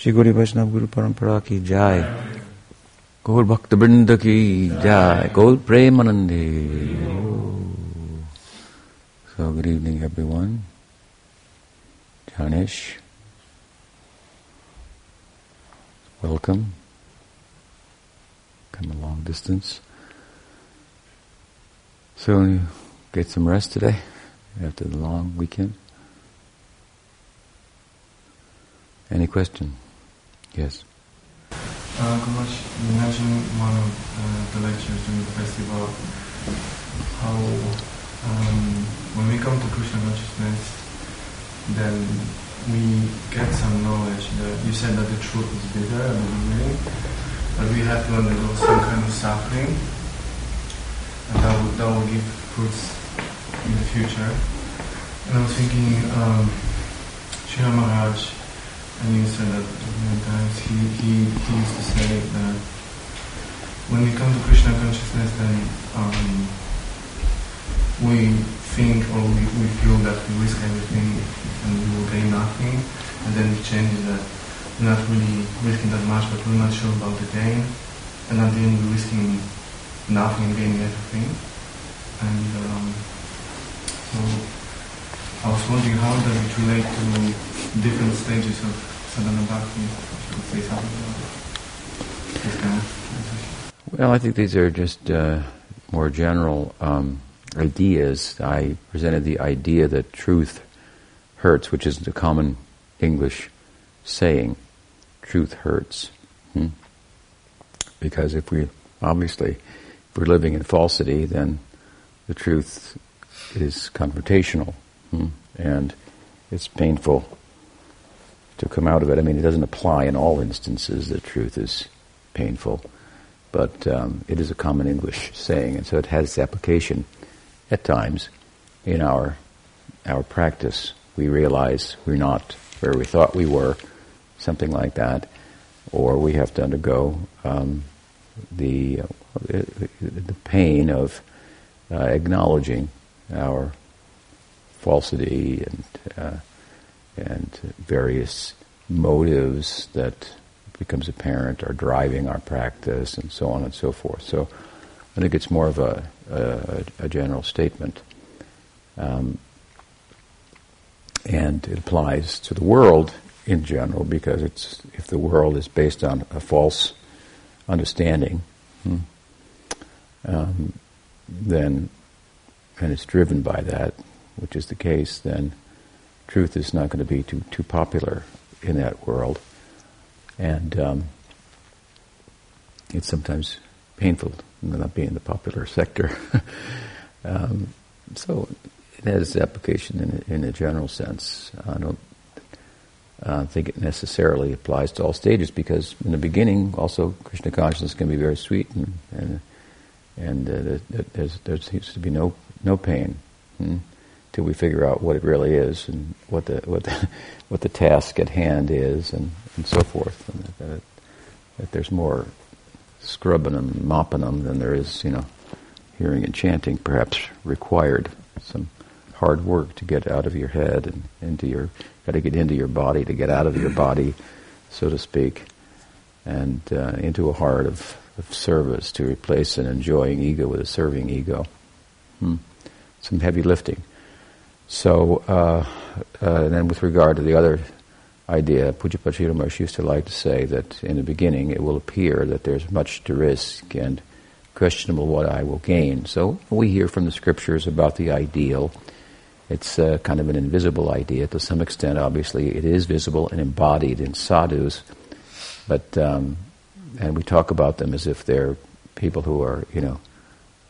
श्री गौरी वैष्णव गुरु परंपरा की जाय गौर भक्त वृंद की जाय गौर प्रेमानंदे So good evening everyone. Janish. Welcome. Come a long distance. So you get some rest today after the long weekend. Any question? Yes. Uh, Kumash, you mentioned one of uh, the lectures during the festival how um, when we come to Krishna consciousness, then we get some knowledge that you said that the truth is bitter at the beginning, but we have to undergo some kind of suffering, and that will, that will give fruits in the future. And I was thinking, um, Srila Maharaj and you said that times, he, he, he used to say that when we come to Krishna consciousness, then um, we think or we, we feel that we risk everything and we will gain nothing, and then it changes that we're not really risking that much, but we're not sure about the gain, and at the end we're risking nothing and gaining everything. And um, so I was wondering how does it relate to different stages of Well, I think these are just uh, more general um, ideas. I presented the idea that truth hurts, which is a common English saying. Truth hurts. Hmm? Because if we, obviously, if we're living in falsity, then the truth is confrontational. Hmm? And it's painful to come out of it. I mean, it doesn't apply in all instances that truth is painful, but um, it is a common English saying, and so it has application at times in our our practice. We realize we're not where we thought we were, something like that, or we have to undergo um, the, uh, the pain of uh, acknowledging our falsity and uh, and various motives that becomes apparent are driving our practice and so on and so forth. So I think it's more of a, a, a general statement. Um, and it applies to the world in general because it's if the world is based on a false understanding, hmm, um, then and it's driven by that, which is the case, then truth is not going to be too too popular in that world, and um, it's sometimes painful not being in the popular sector. um, so it has application in, in a general sense. I don't uh, think it necessarily applies to all stages because in the beginning, also Krishna consciousness can be very sweet and and, and uh, there's, there seems to be no no pain. Hmm? Till we figure out what it really is and what the what the, what the task at hand is and, and so forth. And that, that, that, there's more scrubbing and mopping them than there is, you know, hearing and chanting perhaps required. Some hard work to get out of your head and into your got to get into your body to get out of your body, so to speak, and uh, into a heart of, of service to replace an enjoying ego with a serving ego. Hmm. Some heavy lifting. So, uh, uh, then with regard to the other idea, Pujapachita Maharaj used to like to say that in the beginning it will appear that there's much to risk and questionable what I will gain. So we hear from the scriptures about the ideal. It's uh, kind of an invisible idea to some extent. Obviously, it is visible and embodied in sadhus, but um, and we talk about them as if they're people who are, you know,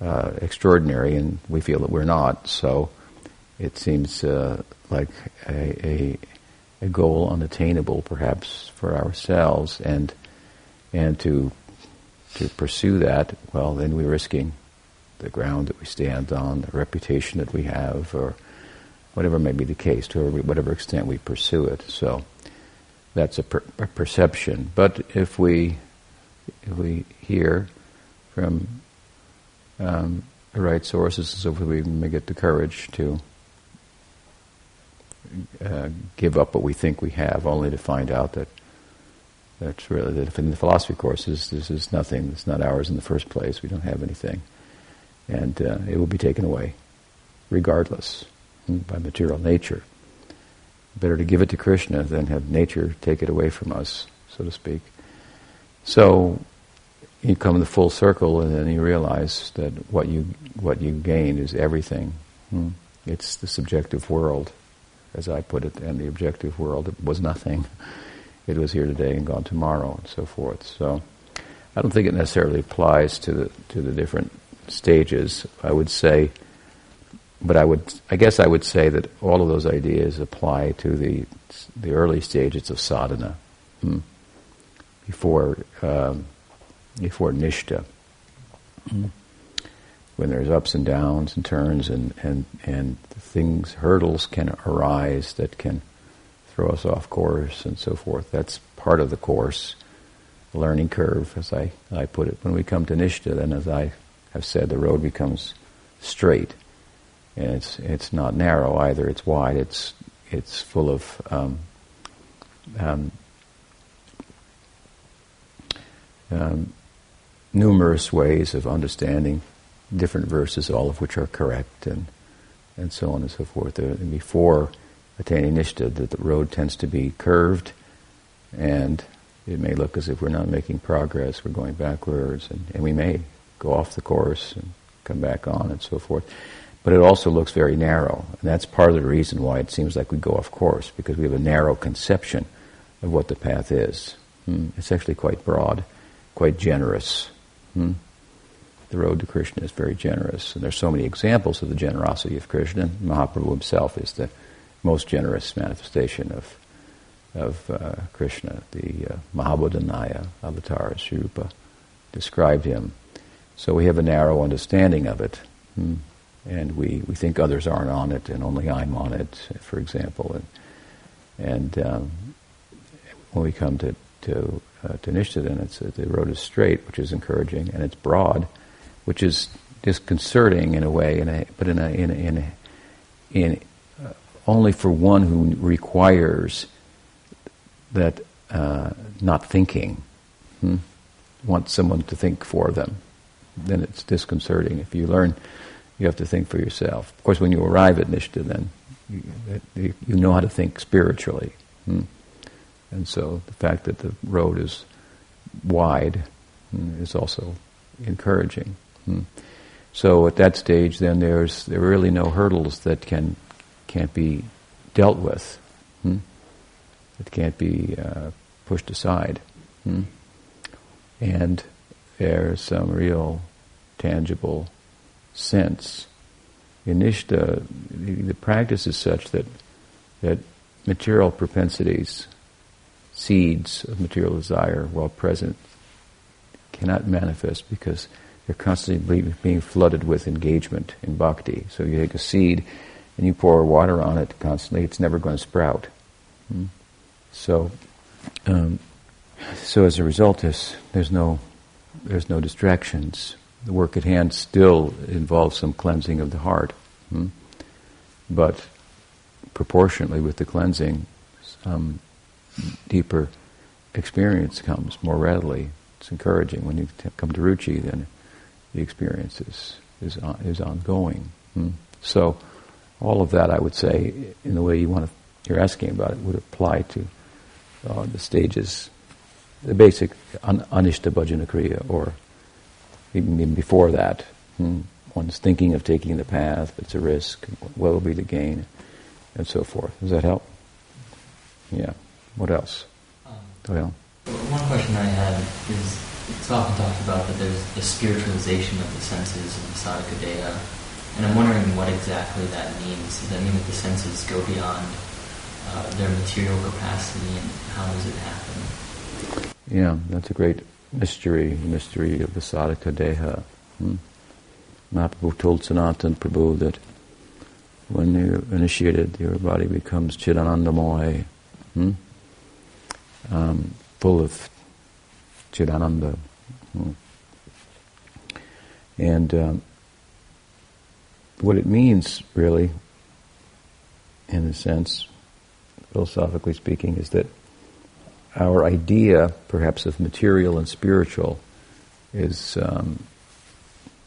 uh, extraordinary, and we feel that we're not. So it seems uh, like a, a, a, goal unattainable, perhaps for ourselves, and and to to pursue that, well, then we're risking the ground that we stand on, the reputation that we have, or whatever may be the case, to whatever extent we pursue it. So that's a, per, a perception. But if we if we hear from um, the right sources, so we may get the courage to uh, give up what we think we have, only to find out that That's really that in the philosophy courses, this is nothing. It's not ours in the first place. We don't have anything, and uh, it will be taken away, regardless, hmm, by material nature. Better to give it to Krishna than have nature take it away from us, so to speak. So you come in the full circle, and then you realize that what you what you gain is everything. Hmm. It's the subjective world, as I put it, and the objective world was nothing. It was here today and gone tomorrow, and so forth. So, I don't think it necessarily applies to the to the different stages. I would say, but I would, I guess, I would say that all of those ideas apply to the the early stages of sadhana, hmm. before. Um, before nishta. When there's ups and downs and turns and, and, and things, hurdles can arise that can throw us off course and so forth. That's part of the course, learning curve, as I, I put it. When we come to nishta, then as I have said, the road becomes straight. And it's, it's not narrow either, it's wide, it's, it's full of um, um, um, numerous ways of understanding different verses, all of which are correct, and and so on and so forth. And before attaining nishta, the, the road tends to be curved, and it may look as if we're not making progress, we're going backwards, and, and we may go off the course and come back on and so forth. But it also looks very narrow, and that's part of the reason why it seems like we go off course, because we have a narrow conception of what the path is. Hmm. It's actually quite broad, quite generous. Hmm? The road to Krishna is very generous, and there's so many examples of the generosity of Krishna. Mahaprabhu himself is the most generous manifestation of of uh, Krishna. The uh, Mahavadanyaya avatar, Srupa, described him. So we have a narrow understanding of it, hmm? and we, we think others aren't on it, and only I'm on it, for example. And, and um, when we come to, to uh, to Nishtadan. It's uh, the road is straight, which is encouraging, and it's broad, which is disconcerting in a way, in a, but in a, in a, in, a, in uh, only for one who requires that uh, not thinking, hmm? wants someone to think for them. Then it's disconcerting. If you learn, you have to think for yourself. Of course, when you arrive at Nishta, then you, you know how to think spiritually. Hmm? And so the fact that the road is wide mm, is also encouraging. Mm. So at that stage, then there's there are really no hurdles that can can't be dealt with. Hmm? It can't be uh, pushed aside, hmm? and there's some real tangible sense. In the, the practice is such that that material propensities seeds of material desire, while present, cannot manifest because they're constantly being flooded with engagement in bhakti. So you take a seed and you pour water on it constantly, it's never going to sprout. Hmm? So, um, so as a result, there's, there's no there's no distractions. The work at hand still involves some cleansing of the heart, hmm? but proportionately with the cleansing, some deeper experience comes more readily. It's encouraging when you come to ruchi, then the experience is is, on, is ongoing. Hmm. So, all of that, I would say, in the way you want to, you're asking about it, would apply to uh, the stages, the basic an, anishta bhajana kriya, or even, even before that. Hmm. One's thinking of taking the path, it's a risk. What will be the gain, and so forth. Does that help? Yeah. What else? Um, well, one question I had is it's often talked about that there's the spiritualization of the senses in the sadhaka deha, and I'm wondering what exactly that means. Does that mean that the senses go beyond uh, their material capacity, and how does it happen? Yeah, that's a great mystery, mystery of the sadhaka deha. Hmm? Mahaprabhu told Sanatan Prabhu that when you're initiated, your body becomes chidanandamoy. Hmm? um, full of Chidananda. Hmm. And um, what it means, really, in a sense, philosophically speaking, is that our idea, perhaps, of material and spiritual is um,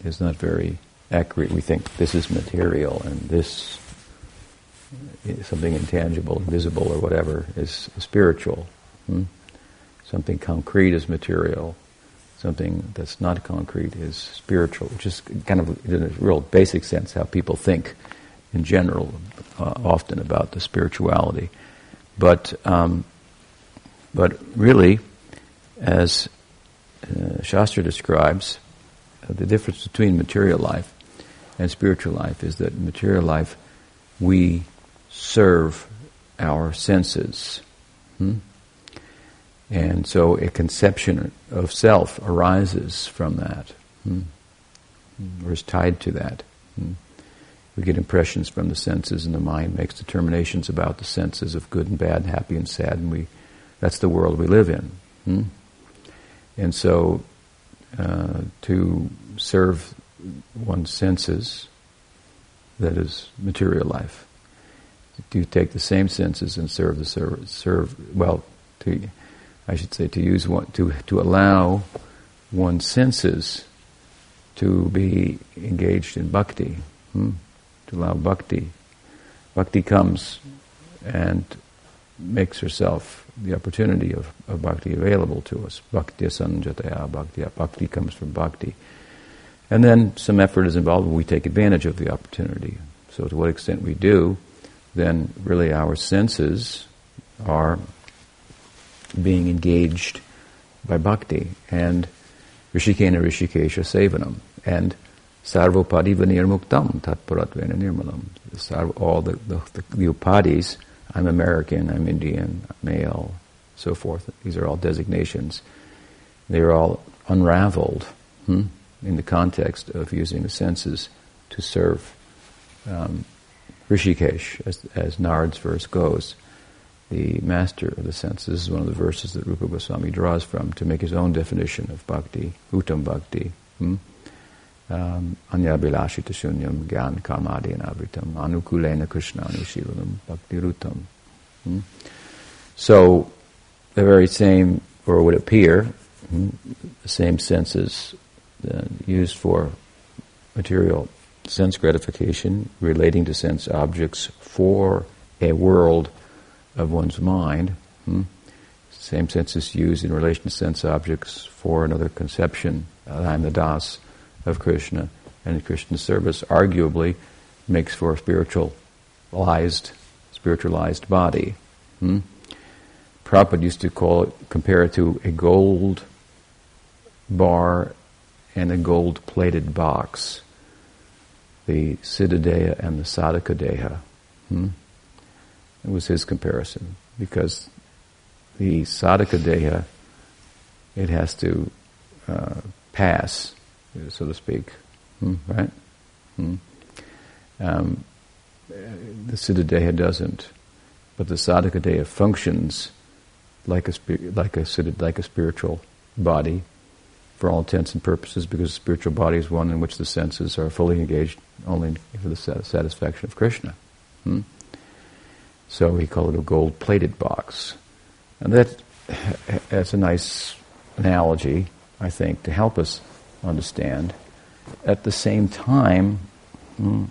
is not very accurate. We think this is material and this is something intangible, invisible, or whatever is spiritual. Hmm? Something concrete is material. Something that's not concrete is spiritual, which is kind of, in a real basic sense, how people think in general, uh, often about the spirituality. But um, but really, as uh, Shastra describes, uh, the difference between material life and spiritual life is that in material life we serve our senses. Hmm? And so a conception of self arises from that, hmm? or is tied to that. Hmm? We get impressions from the senses, and the mind makes determinations about the senses of good and bad, happy and sad, and we that's the world we live in. Hmm? And so, uh, to serve one's senses, that is material life, to take the same senses and serve the serve well, to I should say to use one to to allow one's senses to be engaged in bhakti, hmm? to allow bhakti. Bhakti comes and makes herself the opportunity of, of bhakti available to us. Bhakti sanjataya bhakti. Bhakti comes from bhakti. And then some effort is involved when we take advantage of the opportunity. So to what extent we do, then really our senses are being engaged by bhakti and Rishikena Rishikesha Sevanam and Sarvopadiva Nirmuktam Tatparatvena Nirmalam. All the, the, the, upadis I'm American, I'm Indian, male, so forth. These are all designations. They are all unraveled hmm, in the context of using the senses to serve um, Rishikesh, as, as Narad's verse goes. The master of the senses this is one of the verses that Rupa Goswami draws from to make his own definition of bhakti, uttam bhakti. Hmm? Um, Anyabhilashita shunyam gyan karmadhyanabritam anukulena krishnanushilanam bhaktirutam. Hmm? So, the very same, or would appear, hmm, the same senses uh, used for material sense gratification, relating to sense objects for a world of one's mind. Hmm? Same is used in relation to sense objects for another conception. I'm the das of Krishna and Krishna's service arguably makes for a spiritualized, spiritualized body. Hmm? Prabhupada used to call it, compare it to a gold bar and a gold plated box. The Siddhadeha and the Sadhakadeha. Hmm? It was his comparison because the sadhaka deha, it has to uh, pass so to speak, hmm, right? Hmm. Um, the Siddhadeha doesn't, but the sadhaka deha functions like a like a like a spiritual body, for all intents and purposes, because the spiritual body is one in which the senses are fully engaged only for the satisfaction of Krishna. Hmm? So we call it a gold-plated box, and that that's a nice analogy, I think, to help us understand. At the same time, hmm,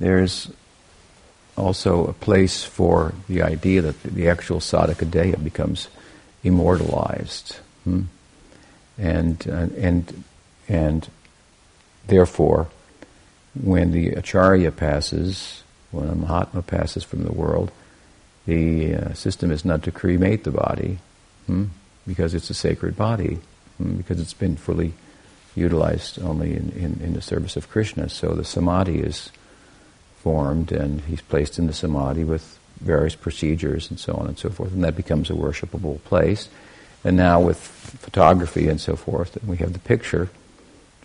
there's also a place for the idea that the actual sadhaka becomes immortalized. Hmm? And, uh, and, and therefore, when the acharya passes, when a mahatma passes from the world, the uh, system is not to cremate the body hmm? because it's a sacred body. Mm, because it's been fully utilized only in, in, in, the service of Krishna. So the samadhi is formed and he's placed in the samadhi with various procedures and so on and so forth, and that becomes a worshipable place. And now with photography and so forth, and we have the picture,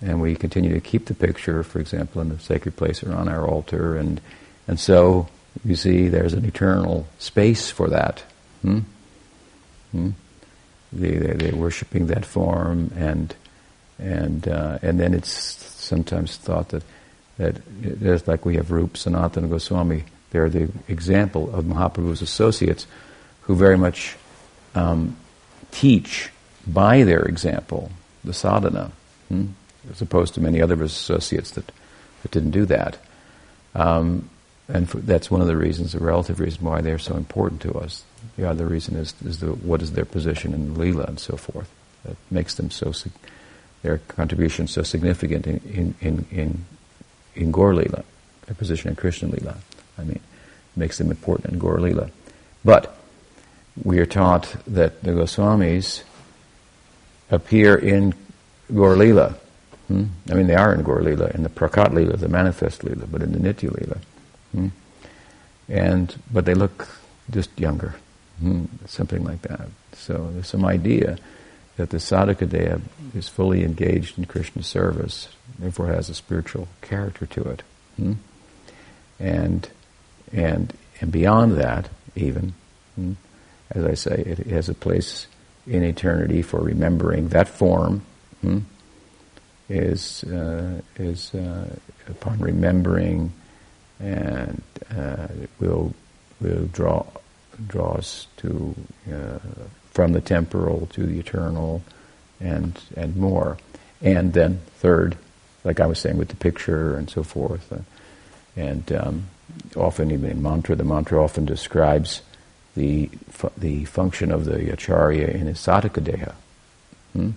and we continue to keep the picture, for example, in the sacred place or on our altar, and and so you see there's an eternal space for that. Hmm? Hmm? they, they, they're worshiping that form, and and uh, and then it's sometimes thought that that there's like we have Rup Sanatana Goswami. They're the example of Mahaprabhu's associates who very much um, teach by their example the sadhana, hmm? as opposed to many other associates that, that didn't do that. Um, and for, that's one of the reasons, the relative reason why they're so important to us. The other reason is, is the, what is their position in the lila and so forth. That makes them so, their contribution so significant in, in, in, in, in Gaur Lila, their position in Krishna Lila. I mean, makes them important in Gaur Lila. But we are taught that the Goswamis appear in Gaur Lila. Hmm? I mean, they are in Gaur Lila, in the Prakat Lila, the manifest Lila, but in the Nitya Lila. Hmm? And, but they look just younger, hmm? something like that. So there's some idea that the sadhaka is fully engaged in Krishna service, therefore has a spiritual character to it. Hmm? And, and, and beyond that, even, as I say, it has a place in eternity for remembering that form is uh, is uh, upon remembering and uh, will will draw draw us to uh, from the temporal to the eternal and and more and then third like I was saying with the picture and so forth uh, and um, often even in mantra the mantra often describes the, fu- the function of the acharya in his sadhaka hmm?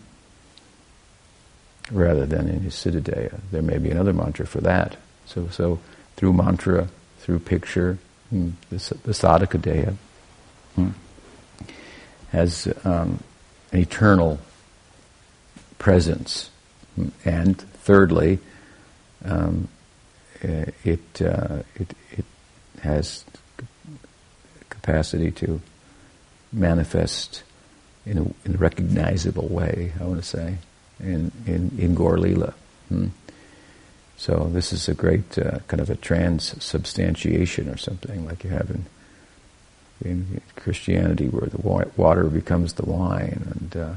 rather than in his siddhadeha. There may be another mantra for that. So, so through mantra, through picture, hmm, the, the sadhaka hmm, has um, an eternal presence. Hmm, and thirdly, um, eh, it, uh, it, it has capacity to manifest in a, in a recognizable way, I want to say, in, in, in Gaur Lila. Hmm? So this is a great uh, kind of a transubstantiation or something like you have in, in Christianity where the water becomes the wine and, uh,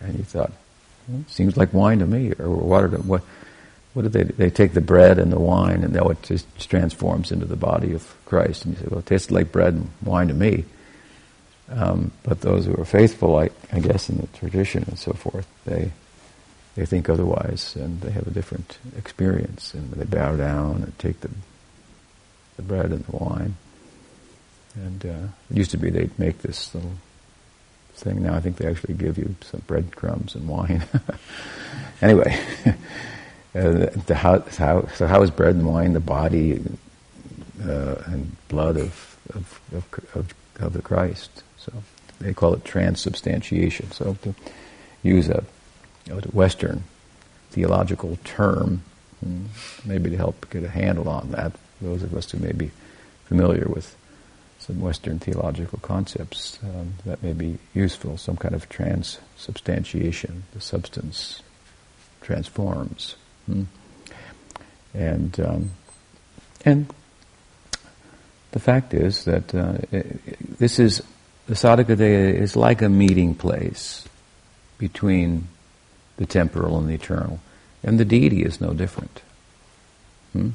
and you thought, well, seems like wine to me, or water to, what, what do they They take the bread and the wine, and now it just transforms into the body of Christ. And you say, well, it tastes like bread and wine to me. Um, but those who are faithful, I, I guess, in the tradition and so forth, they they think otherwise, and they have a different experience, and they bow down and take the the bread and the wine. And uh, it used to be they'd make this little thing. Now I think they actually give you some breadcrumbs and wine. anyway. Uh, how, how, so how is bread and wine the body uh, and blood of, of, of, of, the Christ? So they call it transubstantiation. So to use a Western theological term, hmm, maybe to help get a handle on that, those of us who may be familiar with some Western theological concepts, um, that may be useful, some kind of transubstantiation, the substance transforms. Hmm. And um, and the fact is that uh, this is the Sadhakadeha is like a meeting place between the temporal and the eternal, and the deity is no different. Hmm?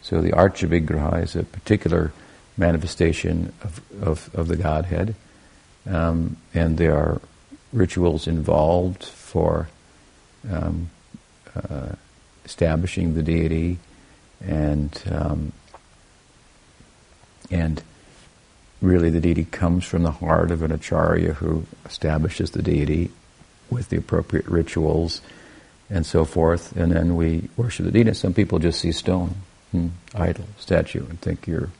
So the Archavigraha is a particular manifestation of, of, of the Godhead, um, and there are rituals involved for um, uh, establishing the deity and um, and really the deity comes from the heart of an acharya who establishes the deity with the appropriate rituals and so forth, and then we worship the deity. Some people just see stone, hmm, idol, statue, and think you're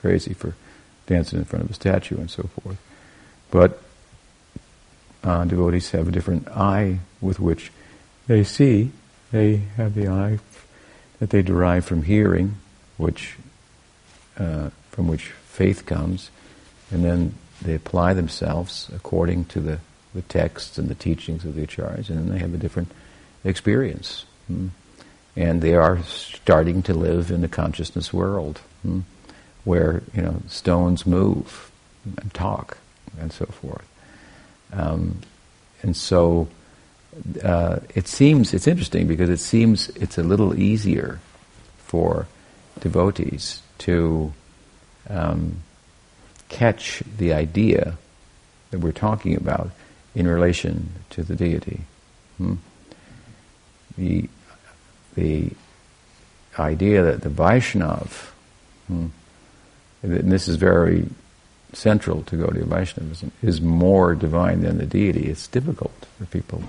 crazy for dancing in front of a statue and so forth. But uh, devotees have a different eye with which they see they have the eye that they derive from hearing, which uh, from which faith comes, and then they apply themselves according to the, the texts and the teachings of the acharyas, and they have a different experience. Hmm? And they are starting to live in the consciousness world, hmm? where you know stones move and talk and so forth. Um, and so uh, it seems it's interesting because it seems it's a little easier for devotees to um, catch the idea that we're talking about in relation to the deity. Hmm? The, the idea that the Vaishnav, hmm, and this is very central to Gaudiya Vaishnavism, is more divine than the deity. It's difficult for people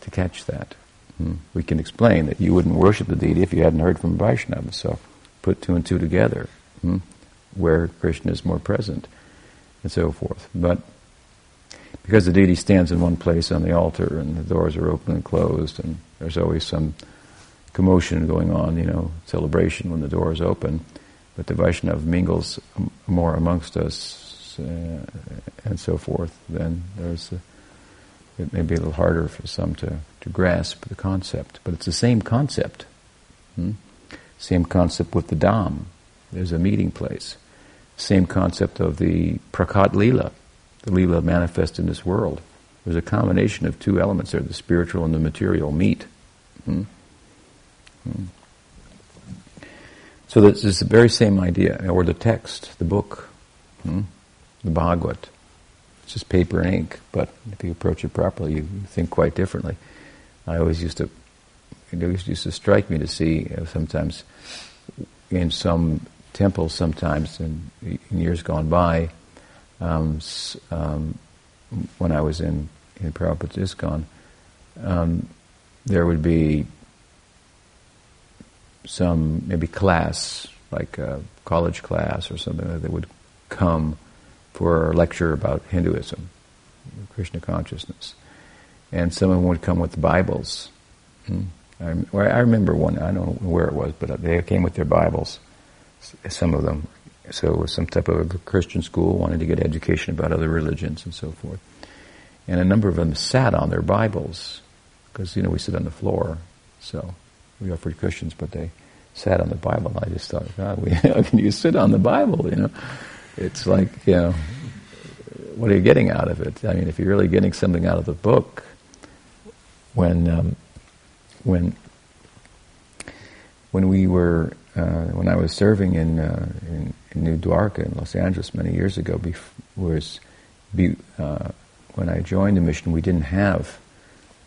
to catch that. Hmm. We can explain that you wouldn't worship the deity if you hadn't heard from Vaishnava, so put two and two together, hmm, where Krishna is more present, and so forth. But because the deity stands in one place on the altar and the doors are open and closed and there's always some commotion going on, you know, celebration when the door is open, but the Vaishnava mingles more amongst us uh, and so forth, then there's a, it may be a little harder for some to, to grasp the concept, but it's the same concept. Hmm? Same concept with the Dham. There's a meeting place. Same concept of the Prakat Leela, the Leela manifest in this world. There's a combination of two elements there, the spiritual and the material meet. Hmm? Hmm. So this is the very same idea, or the text, the book, hmm? the Bhagavad. It's just paper and ink, but if you approach it properly, you think quite differently. I always used to, it always used to strike me to see sometimes in some temples, sometimes in, in years gone by, um, um, when I was in, in Prabhupada's ISKCON, um, there would be some maybe class, like a college class or something that would come for a lecture about Hinduism, Krishna consciousness. And someone would come with Bibles. Hmm. I, I remember one, I don't know where it was, but they came with their Bibles, some of them. So it was some type of a Christian school, wanted to get education about other religions and so forth. And a number of them sat on their Bibles, because, you know, we sit on the floor, so we offered cushions, but they sat on the Bible. And I just thought, God, we, how can you sit on the Bible, you know? it's like, you know, what are you getting out of it? I mean, if you're really getting something out of the book, when um, when when we were uh, when I was serving in, uh, in, in New Dwarka in Los Angeles many years ago, was be, uh, when I joined the mission, we didn't have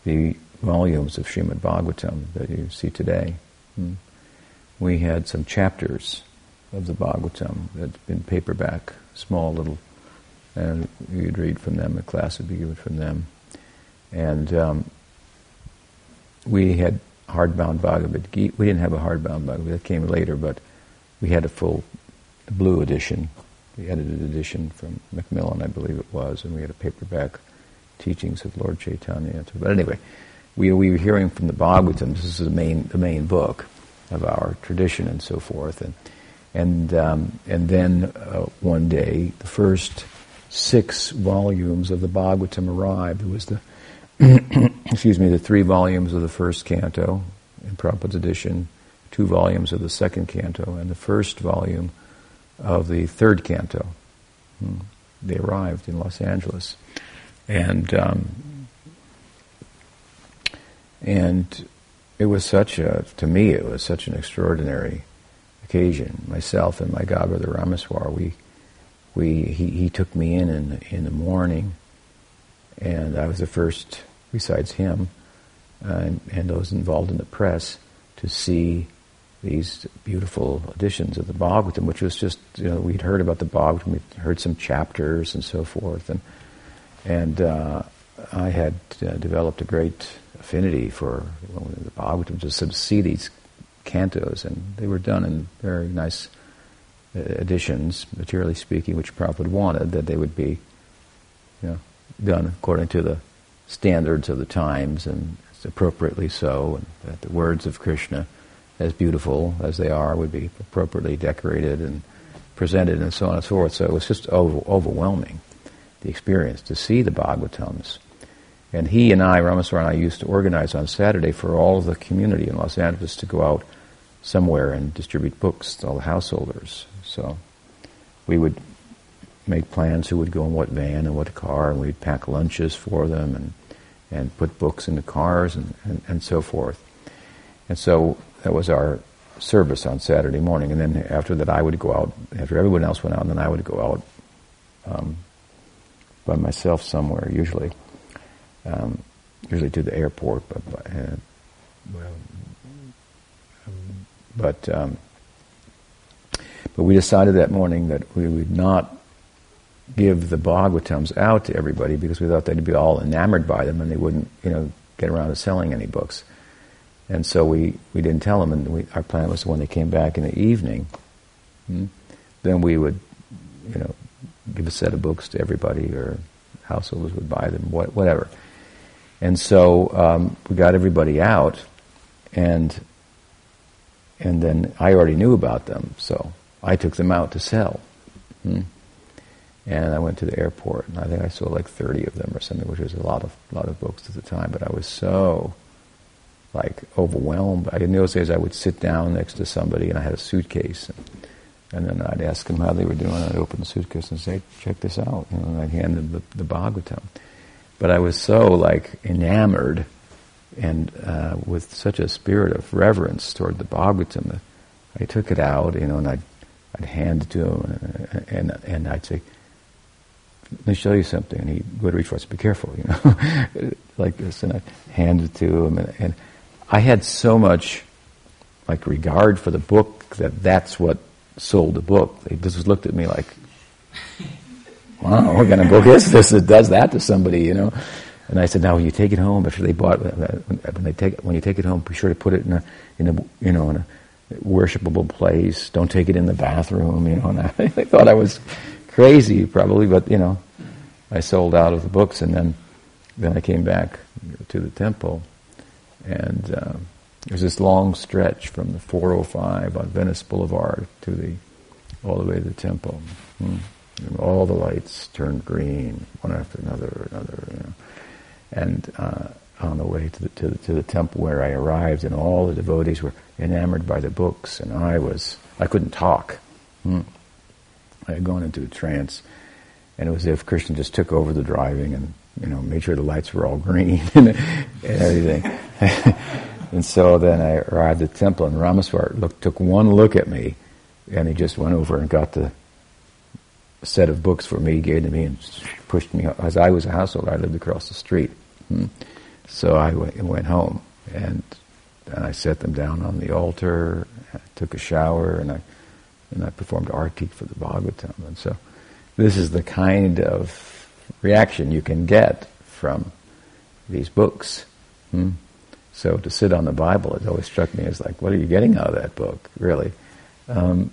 the volumes of Srimad Bhagavatam that you see today. Hmm. We had some chapters of the Bhagavatam that's been paperback, small little, and you'd read from them, a class would be given from them. And um, we had hardbound Bhagavad Gita. We didn't have a hardbound Bhagavad Gita, that came later, but we had a full blue edition, the edited edition from Macmillan, I believe it was, and we had a paperback teachings of Lord Chaitanya. But anyway, we, we were hearing from the Bhagavatam, this is the main, the main book of our tradition and so forth. And and um, and then uh, one day, the first six volumes of the Bhagavatam arrived. It was the excuse me, the three volumes of the first canto in Prabhupada's edition, two volumes of the second canto, and the first volume of the third canto. Hmm. They arrived in Los Angeles, and um, and it was such a to me it was such an extraordinary occasion, myself and my godbrother Rameshwar, we, we, he, he took me in, in in the morning, and I was the first, besides him, uh, and, and those involved in the press, to see these beautiful editions of the Bhagavatam, which was just, you know, we'd heard about the Bhagavatam, we'd heard some chapters and so forth, and, and uh, I had uh, developed a great affinity for well, the Bhagavatam, just to see these cantos, and they were done in very nice uh, editions, materially speaking, which Prabhupada wanted, that they would be you know, done according to the standards of the times and appropriately so, and that the words of Krishna, as beautiful as they are, would be appropriately decorated and presented and so on and so forth. So it was just over, overwhelming, the experience, to see the Bhagavatams. And he and I, Rameshwar and I, used to organize on Saturday for all of the community in Los Angeles to go out somewhere and distribute books to all the householders. So we would make plans who would go in what van and what car, and we'd pack lunches for them and, and put books in the cars and, and, and so forth. And so that was our service on Saturday morning. And then after that, I would go out, after everyone else went out, and then I would go out um, by myself somewhere, usually. Um, usually to the airport, but uh, well, um, but um, but we decided that morning that we would not give the Bhagavatams out to everybody because we thought they'd be all enamored by them and they wouldn't, you know, get around to selling any books. And so we, we didn't tell them, and we, our plan was when they came back in the evening, hmm, then we would, you know, give a set of books to everybody, or households would buy them, what, whatever. And so um, we got everybody out, and and then I already knew about them, so I took them out to sell. Hmm. And I went to the airport, and I think I sold like 30 of them or something, which was a lot of lot of books at the time. But I was so like overwhelmed. In those days, I would sit down next to somebody, and I had a suitcase, and, and then I'd ask them how they were doing. I'd open the suitcase and say, "Check this out," you know, and I'd hand them the, the Bhagavatam. But I was so like enamored, and uh, with such a spirit of reverence toward the Bhagavatam, that I took it out, you know, and I'd I'd hand it to him, and and, and I'd say let me show you something. And he would reach for it, be careful, you know, like this. And I hand it to him. And, and, I had so much like regard for the book that that's what sold the book. They just looked at me like, wow, what kind of book is this that does that to somebody, you know? And I said, now when you take it home, after they bought, uh, uh, when they take, when you take it home, be sure to put it in a, in a, you know, in a worshipable place. Don't take it in the bathroom, you know. And I, I thought I was crazy probably, but you know, I sold out of the books, and then then I came back to the temple, and uh, there's this long stretch from the 405 on Venice Boulevard to the all the way to the temple. Hmm. all the lights turned green, one after another, another, you know. and uh, on the way to the, to the, to the temple where I arrived, and all the devotees were enamored by the books, and I was I couldn't talk. Hmm. I had gone into a trance, and it was as if Krishna just took over the driving and you know made sure the lights were all green and, everything. and so then I arrived at the temple, and Rameshwar look, took one look at me, and he just went over and got the set of books for me, gave them to me, and pushed me. As I was a household, I lived across the street, hmm. so I went, home, and and I set them down on the altar. I took a shower, and I and I performed arti for the Bhagavatam. And so this is the kind of reaction you can get from these books. Hmm? So to sit on the Bible, it always struck me as like, what are you getting out of that book, really? Um,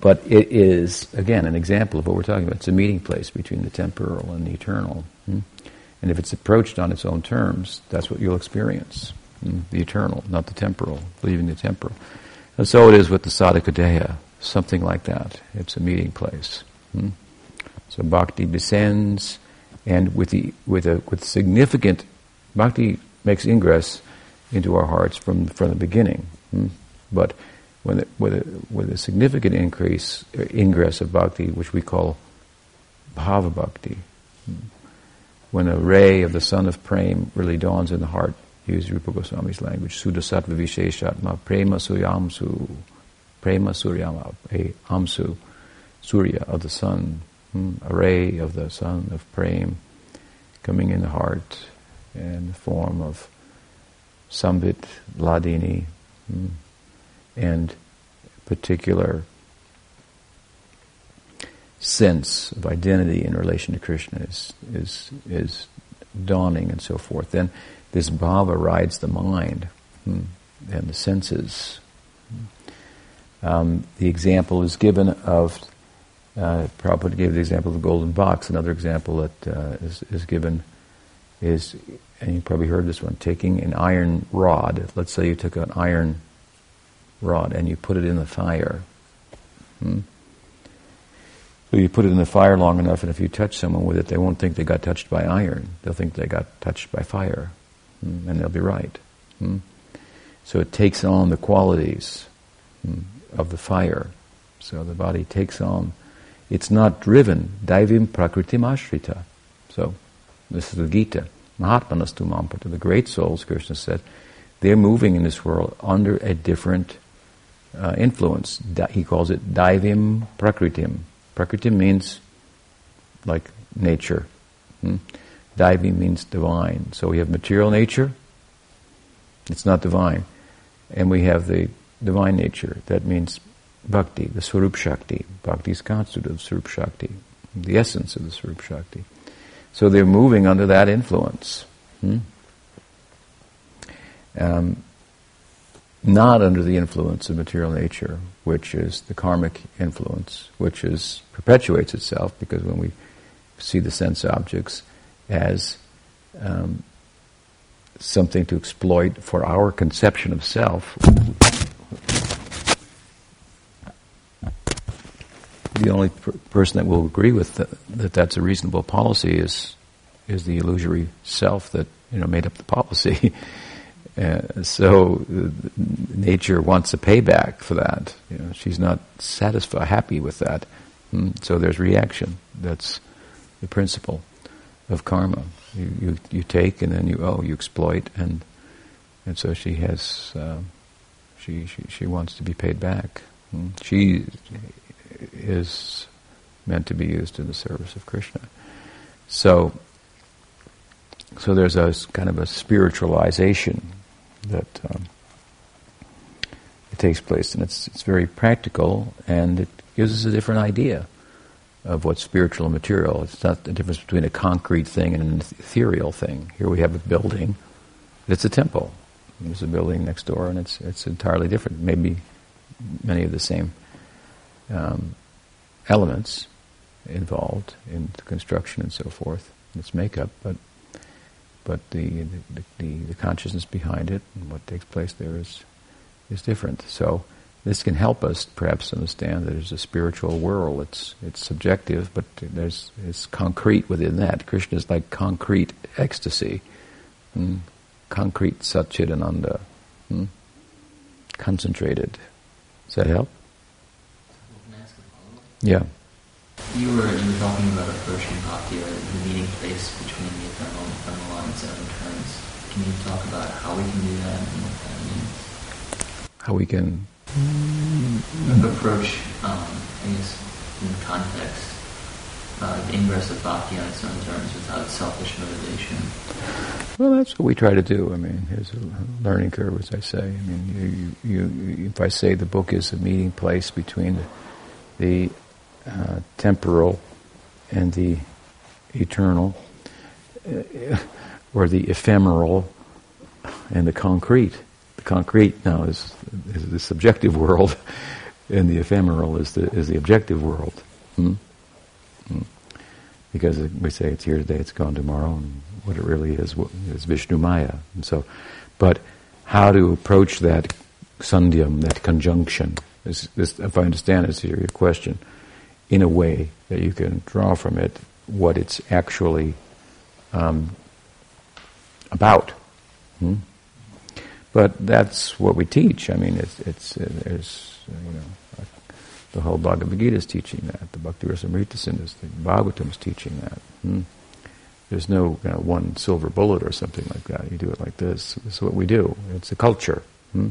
but it is, again, an example of what we're talking about. It's a meeting place between the temporal and the eternal. Hmm? And if it's approached on its own terms, that's what you'll experience. Hmm? The eternal, not the temporal, leaving the temporal. And so it is with the sadhaka something like that. It's a meeting place. So bhakti descends, and with the with a with significant bhakti makes ingress into our hearts from from the beginning. Hmm? But when with a, with a significant increase uh, ingress of bhakti, which we call bhava bhakti, hmm? when a ray of the sun of prema really dawns in the heart, use Rupa Goswami's language, Shuddhasattva Visheshatma Prema Suyamsu, Prema Suryama, Amsu, Surya of the sun, hmm, a ray of the sun of Prem coming in the heart in the form of Sambit, Hladini, hmm, and particular sense of identity in relation to Krishna is, is, is dawning and so forth. Then this bhava rides the mind hmm, and the senses. Um, the example is given of, uh, Prabhupada gave the example of the golden box. Another example that uh, is, is given is, and you probably heard this one, taking an iron rod. Let's say you took an iron rod and you put it in the fire. Hmm? So you put it in the fire long enough, and if you touch someone with it, they won't think they got touched by iron. They'll think they got touched by fire. Hmm, and they'll be right. Hmm? So it takes on the qualities hmm, of the fire. So the body takes on, it's not driven, daivim prakritim ashrita. So this is the Gita. Mahatmanastu mam Partha, the great souls, Krishna said, they're moving in this world under a different uh, influence. He calls it daivim prakritim. Prakritim means like nature. Hmm? Daivi means divine. So we have material nature, it's not divine. And we have the divine nature, that means bhakti, the Swarup Shakti. Bhakti is constituted of Swarup Shakti, the essence of the Swarup Shakti. So they're moving under that influence. Hmm? Um, not under the influence of material nature, which is the karmic influence, which is perpetuates itself because when we see the sense objects as um, something to exploit for our conception of self, the only per- person that will agree with the, that that's a reasonable policy is is the illusory self that you know made up the policy. Uh, so uh, nature wants a payback for that. You know, she's not satisfied, happy with that. Mm, so there's reaction. That's the principle of karma. You, you, you take and then you oh you exploit and and so she has uh, she, she she wants to be paid back. Mm. She is meant to be used in the service of Krishna. So so there's a kind of a spiritualization that um, it takes place, and it's it's very practical, and it gives us a different idea of what's spiritual and material. It's not the difference between a concrete thing and an ethereal thing. Here we have a building, it's a temple. There's a building next door, and it's it's entirely different. Maybe many of the same um, elements involved in the construction and so forth, its makeup, but but the, the, the, the, consciousness behind it and what takes place there is, is different. So this can help us perhaps understand that there's a spiritual world. It's, it's subjective, but there's, it's concrete within that. Krishna is like concrete ecstasy, hmm? concrete satchidananda, hmm? concentrated. Does that help? Yeah. You were, you were talking about approaching bhakti, or the meeting place between the ephemeral and ephemeral on its own terms. Can you talk about how we can do that and what that means? How we can approach, um, I guess, in context, uh, the ingress of bhakti on its own terms without selfish motivation. Well, that's what we try to do. I mean, here's a learning curve, as I say. I mean, you, you, you, if I say the book is a meeting place between the, the uh, temporal and the eternal, uh, or the ephemeral and the concrete. The concrete now is, is the subjective world, and the ephemeral is the is the objective world. Hmm? Hmm. Because we say it's here today, it's gone tomorrow, and what it really is is Vishnu Maya. And so, but how to approach that sandhyam, that conjunction? Is, is, if I understand this, your question in a way that you can draw from it what it's actually um, about. Hmm? But that's what we teach. I mean, it's, it's uh, there's uh, you know the whole Bhagavad Gita is teaching that. The Bhakti Rasamrita Sindhu, the Bhagavatam is teaching that. Hmm? There's no you know, one silver bullet or something like that. You do it like this. This is what we do. It's a culture. Hmm?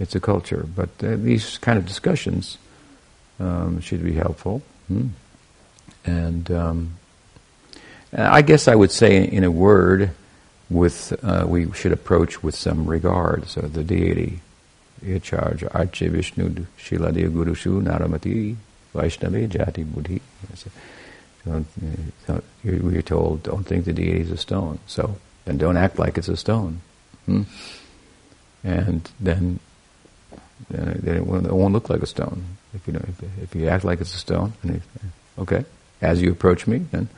It's a culture. But uh, these kind of discussions um, should be helpful. Hmm. And um, I guess I would say, in a word, with uh, we should approach with some regard. So the deity, charge Arche Vishnu Shiladi Guru Shu Naramati Vaishnavi Jati Buddhi. So, so we are told, don't think the deity is a stone. So then don't act like it's a stone. Hmm? And then, then it won't look like a stone. If you if, if you act like it's a stone, okay, as you approach me, then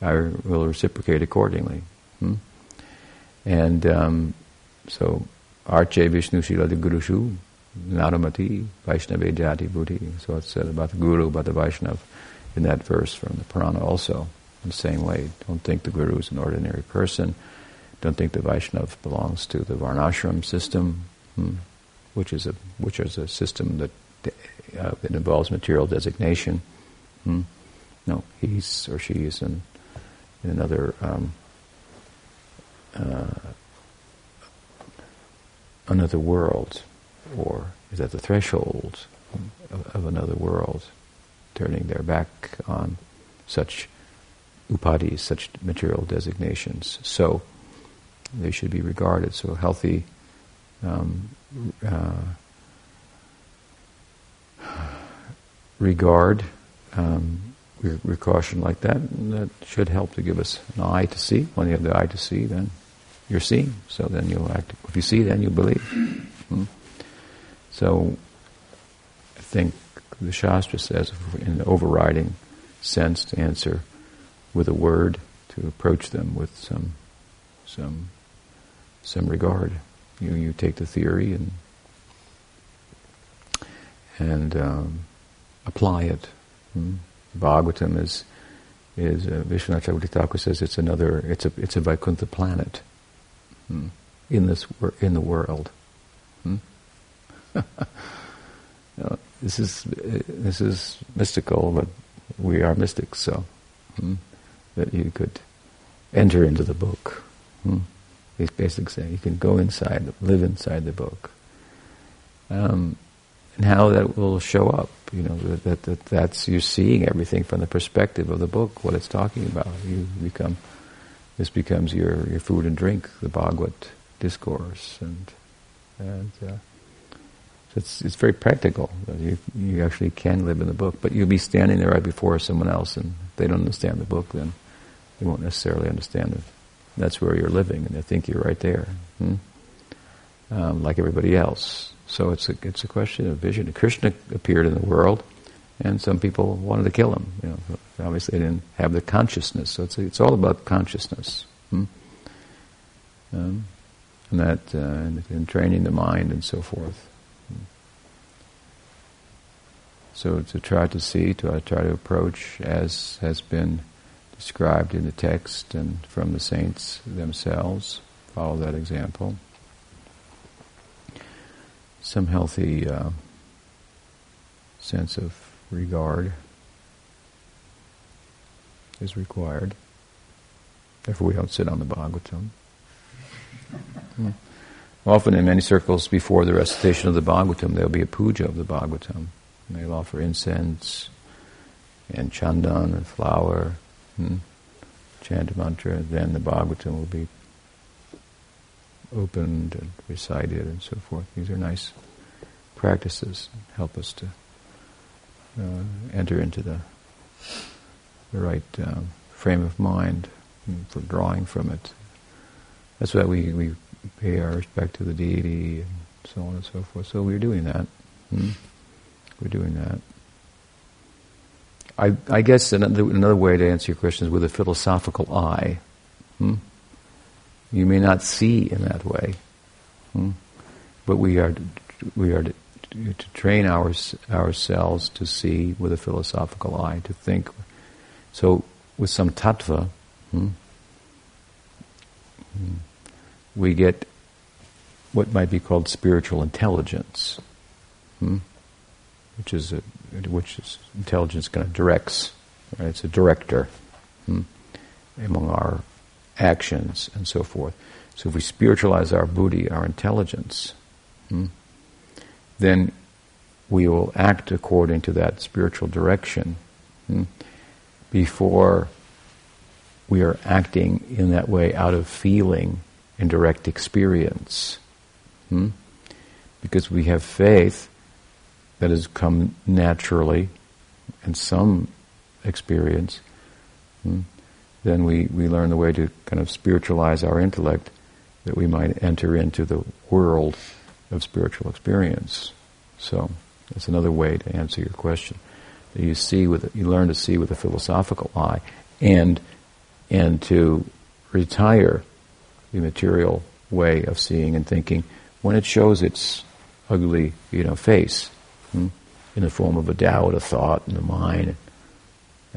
I will reciprocate accordingly. Hmm? And um, so, Arche Vishnu Shila Guru Shu, Naramati, Vaishnava Jati Buddhi. So it's said about the Guru, about the Vaishnav in that verse from the Purana also. In the same way, don't think the Guru is an ordinary person. Don't think the Vaishnav belongs to the Varnashram system, hmm, which is a which is a system that uh, it involves material designation. Hmm? No, he's or she is in, in another um, uh, another world, or is at the threshold of, of, another world, turning their back on such upadhis, such material designations. So they should be regarded. So healthy um, uh, regard, um, caution like that, and that should help to give us an eye to see. When you have the eye to see, then you're seeing. So then you'll act. If you see, then you believe. Hmm? So I think the Shastra says, in the overriding sense, to answer with a word, to approach them with some some some regard. You you take the theory and and um, apply it. Hmm? Bhagavatam is is uh, says it's another it's a it's a Vaikuntha planet hmm? in this in the world. Hmm? you know, this is uh, this is mystical, but we are mystics, so hmm? that you could enter into the book. Hmm? He's basically saying you can go inside, live inside the book. Um, and how that will show up. You know, that, that, that that's you're seeing everything from the perspective of the book, what it's talking about. You become this becomes your, your food and drink, the Bhagavad discourse, and and uh, it's it's very practical. You you actually can live in the book, but you'll be standing there right before someone else, and if they don't understand the book, then they won't necessarily understand it. That's where you're living, and they think you're right there, hmm? um, like everybody else. So it's a, it's a question of vision. Krishna appeared in the world, and some people wanted to kill him. You know, obviously they didn't have the consciousness. So it's, it's all about consciousness. Hmm? Um, and that, uh, and, and, training the mind and so forth. So to try to see, to try to approach as has been described in the text and from the saints themselves, follow that example some healthy uh, sense of regard is required. Therefore, we don't sit on the Bhagavatam. Hmm. Often, in many circles, before the recitation of the Bhagavatam, there will be a puja of the Bhagavatam. And they'll offer incense and chandan and flower, hmm, chant a mantra. Then the Bhagavatam will be opened and recited and so forth. These are nice practices. Help us to uh, enter into the the right um, frame of mind for drawing from it. That's why we, we pay our respect to the deity and so on and so forth. So we're doing that. Hmm? We're doing that. I, I guess another, another way to answer your question is with a philosophical eye. Hmm? You may not see in that way, hmm? but we are we are to, to train our, ourselves to see with a philosophical eye, to think. So, with some tattva, hmm, hmm, we get what might be called spiritual intelligence, hmm, which is a, which is intelligence kind of directs. Right? It's a director hmm, among our actions and so forth. So if we spiritualize our buddhi, our intelligence, hmm, then we will act according to that spiritual direction hmm, before we are acting in that way out of feeling and direct experience. Hmm? Because we have faith that has come naturally and some experience. Hmm? Then we, we learn the way to kind of spiritualize our intellect that we might enter into the world of spiritual experience. So that's another way to answer your question. You see with you learn to see with a philosophical eye, and and to retire the material way of seeing and thinking when it shows its ugly, you know, face hmm, in the form of a doubt, a thought, in the mind,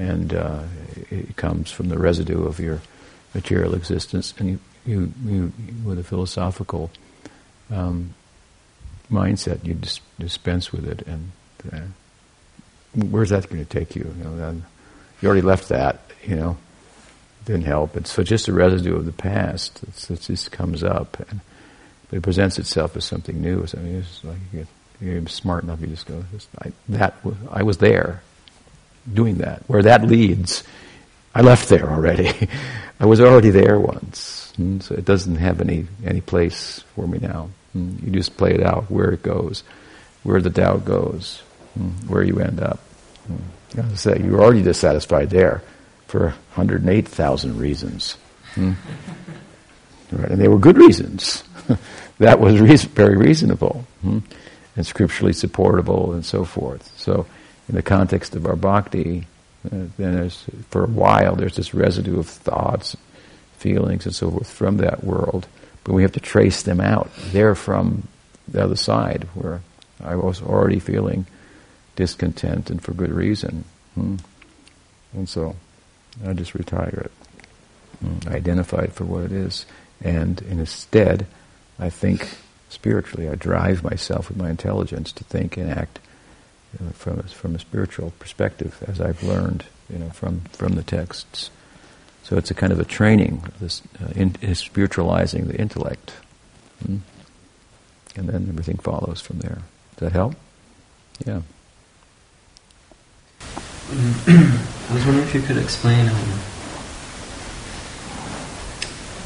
and uh, it comes from the residue of your material existence, and you, you, you with a philosophical um, mindset, you dis- dispense with it, and uh, where's that going to take you? You, know, you already left that, you know, didn't help. It's so just a residue of the past. It just comes up, and, but it presents itself as something new. So, I mean, it's like you get, you're smart enough, you just go, I, that I was there doing that. Where that leads I left there already. I was already there once, hmm? so it doesn't have any any place for me now. Hmm? You just play it out where it goes, where the doubt goes, hmm? where you end up. You know, say you were already dissatisfied there for 108,000 reasons. Right? And they were good reasons. that was reason, very reasonable and scripturally supportable and so forth. So, in the context of our bhakti, uh, then there's, for a while, there's this residue of thoughts, feelings, and so forth from that world. But we have to trace them out. They're from the other side, where I was already feeling discontent and for good reason. Hmm. And so I just retire it. Hmm. Identify it for what it is. And instead, I think spiritually. I drive myself with my intelligence to think and act you know, from, a, from a spiritual perspective, as I've learned you know, from, from the texts. So it's a kind of a training, this uh, in, spiritualizing the intellect. Hmm? And then everything follows from there. Does that help? Yeah. I was wondering if you could explain. Um,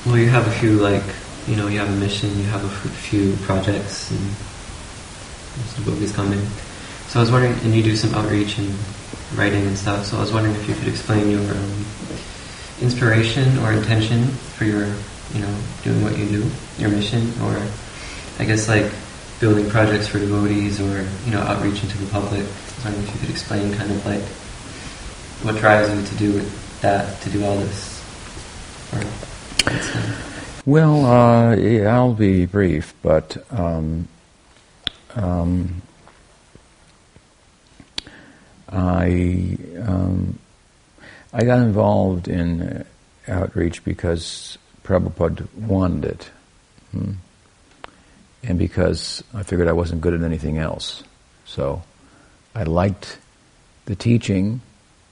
well, you have a few like you know you have a mission, you have a few projects, and the book is coming. So I was wondering, and you do some outreach and writing and stuff. So I was wondering if you could explain your um, inspiration or intention for your you know doing what you do, your mission, or I guess like building projects for devotees or you know outreach into the public. I was wondering if you could explain kind of like what drives you to do that, to do all this? well, uh, yeah, I'll be brief, but um, um, I um, I got involved in uh, outreach because Prabhupada wanted it, hmm? and because I figured I wasn't good at anything else. So I liked the teaching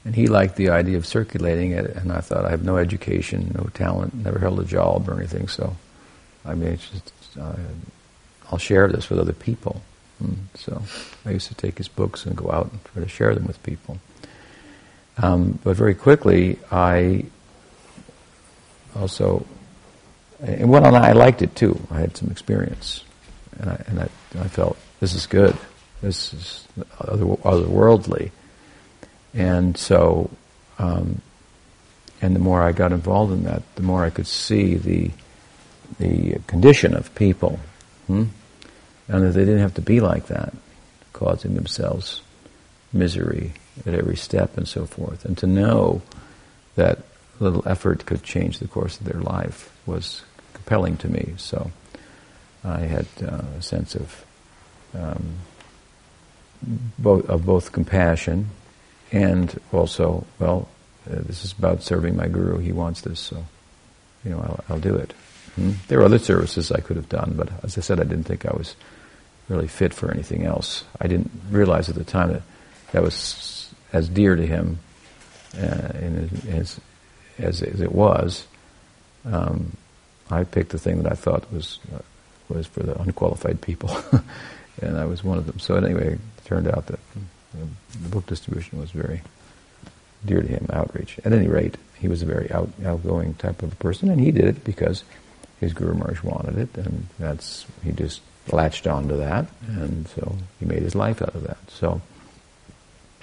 and he liked the idea of circulating it, and I thought, I have no education, no talent, never held a job or anything, so I mean, just, uh, I'll share this with other people. And so I used to take his books and go out and try to share them with people. Um, but very quickly, I also, and well, and I liked it too. I had some experience, and I, and I, I felt this is good. This is other, otherworldly. And so, um, and the more I got involved in that, the more I could see the the condition of people, hmm? And that they didn't have to be like that, causing themselves misery at every step and so forth. And to know that little effort could change the course of their life was compelling to me. So I had uh, a sense of um, both of both compassion and also, well, uh, this is about serving my guru. He wants this, so you know, I'll, I'll do it. Hmm? There are other services I could have done, but as I said, I didn't think I was really fit for anything else. I didn't realize at the time that that was as dear to him uh, as, as, as it was. Um, I picked the thing that I thought was uh, was for the unqualified people, and I was one of them. So anyway, it turned out that the book distribution was very dear to him, outreach. At any rate, he was a very out, outgoing type of a person, and he did it because his Guru Maharaj wanted it, and that's he just latched onto that, and so he made his life out of that. So,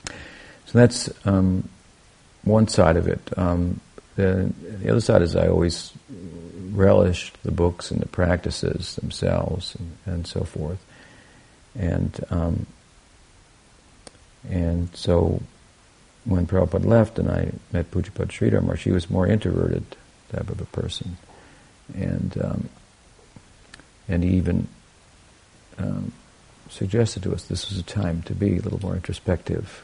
so that's um, one side of it. Um, the, the other side is I always relished the books and the practices themselves, and, and so forth, and um, and so when Prabhupada left and I met Pujapad Sridhar she was more introverted type of a person. And um, and he even um, suggested to us this was a time to be a little more introspective.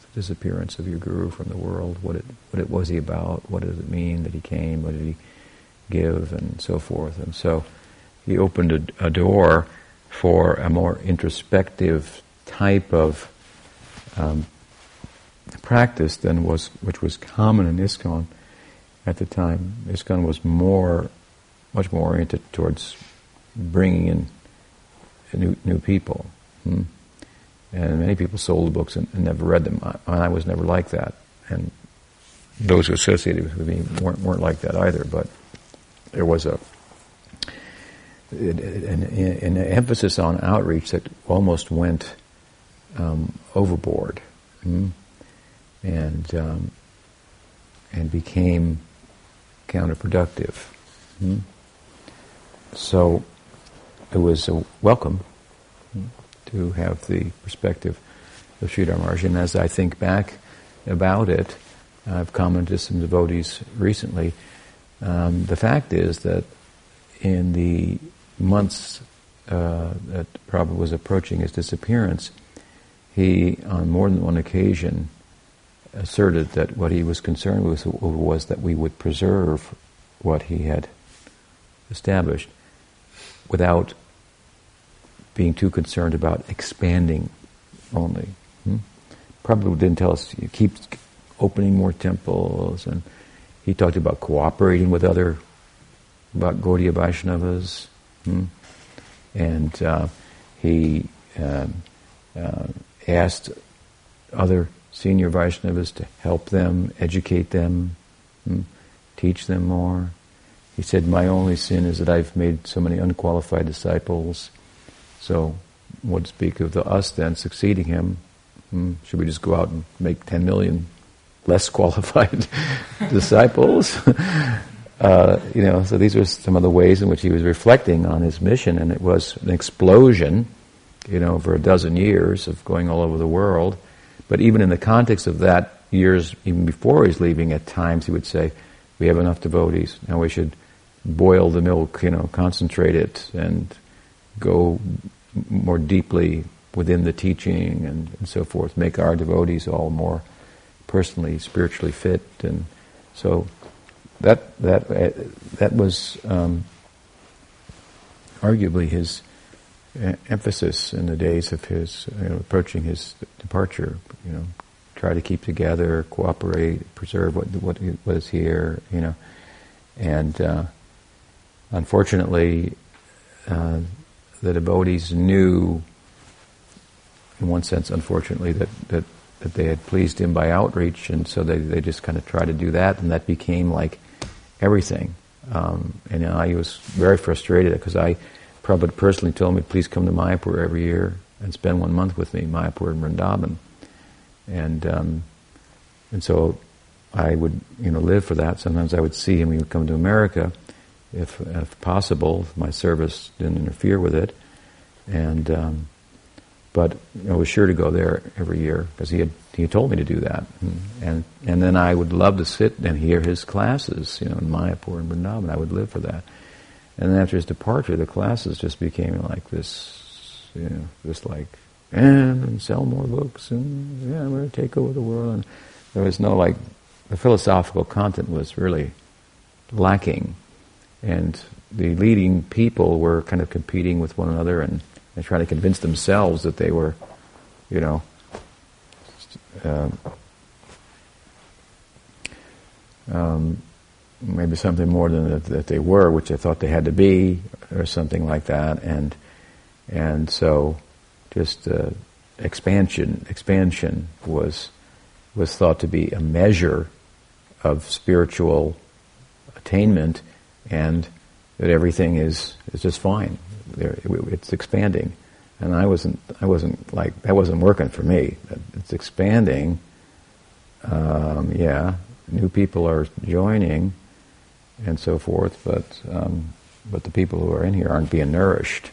The disappearance of your guru from the world, what it what it was he about, what does it mean that he came, what did he give, and so forth. And so he opened a, a door for a more introspective type of um, practice than was, which was common in ISKCON at the time. ISKCON was more, much more oriented towards bringing in new, new people. Hmm? And many people sold the books and, and never read them. I, I, was never like that. And those who associated with me weren't, weren't like that either, but there was a an, an emphasis on outreach that almost went um, overboard mm, and um, and became counterproductive. Mm. So it was welcome to have the perspective of Sridhar Maharaj. And as I think back about it, I've commented to some devotees recently. Um, the fact is that in the months uh, that Prabhupada was approaching his disappearance, he, on more than one occasion, asserted that what he was concerned with was that we would preserve what he had established without being too concerned about expanding only. Hmm? Prabhupada didn't tell us you keep opening more temples, and he talked about cooperating with other, about Gaudiya Vaishnavas, hmm? and uh, he uh, uh, asked other senior Vaishnavas to help them, educate them, hmm? teach them more. He said, My only sin is that I've made so many unqualified disciples. So, what speak of the us then succeeding him? Hmm? Should we just go out and make 10 million less qualified disciples? uh, you know, so these were some of the ways in which he was reflecting on his mission, and it was an explosion, you know, for a dozen years of going all over the world. But even in the context of that, years even before he's leaving, at times he would say, "We have enough devotees. Now we should boil the milk, you know, concentrate it and go more deeply within the teaching and, and, so forth, make our devotees all more personally, spiritually fit. And so that, that, that was um, arguably his uh, emphasis in the days of his, you know, approaching his departure, you know, try to keep together, cooperate, preserve what, what was here, you know, and uh, unfortunately, uh, the devotees knew, in one sense, unfortunately, that, that, that they had pleased him by outreach, and so they, they just kind of tried to do that, and that became like everything. Um, and I was very frustrated because I probably personally told me, please come to Mayapur every year and spend one month with me, Mayapur and Vrindavan. And, um, and so I would, you know, live for that. Sometimes I would see him, he would come to America, if, if possible. My service didn't interfere with it, and um, but I was sure to go there every year because he had he had told me to do that, and, and, and then I would love to sit and hear his classes, you know, in Mayapur and Vrindavan. I would live for that. And then after his departure, the classes just became like this, you know, just like and, and sell more books and yeah, we're going to take over the world. And there was no like the philosophical content was really lacking and the leading people were kind of competing with one another and, and trying to convince themselves that they were, you know, uh, um, maybe something more than that, that, they were, which they thought they had to be, or something like that, and and so just uh, expansion expansion was was thought to be a measure of spiritual attainment and that everything is, is just fine. It's expanding. And I wasn't, I wasn't like, that wasn't working for me. It's expanding. Um, yeah, new people are joining and so forth, but, um, but the people who are in here aren't being nourished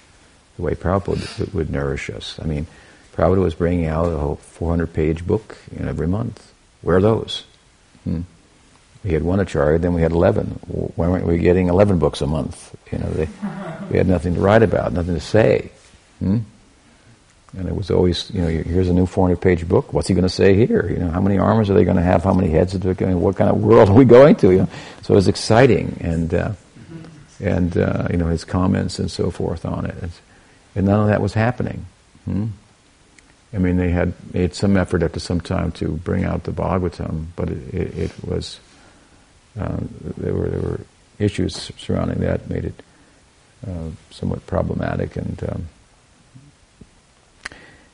the way Prabhupada would nourish us. I mean, Prabhupada was bringing out a whole 400 page book every month. Where are those? Hmm. We had one acharya, then we had 11. Why weren't we getting 11 books a month? You know, they, we had nothing to write about, nothing to say. Hmm? And it was always, you know, here's a new 400 page book. What's he going to say here? You know, how many arms are they going to have? How many heads are they going What kind of world are we going to? You know? So it was exciting. And, uh, and uh, you know, his comments and so forth on it. And none of that was happening. Hmm? I mean, they had made some effort after some time to bring out the Bhagavatam, but it, it, it was uh, there were there were issues surrounding that made it uh, somewhat problematic, and um,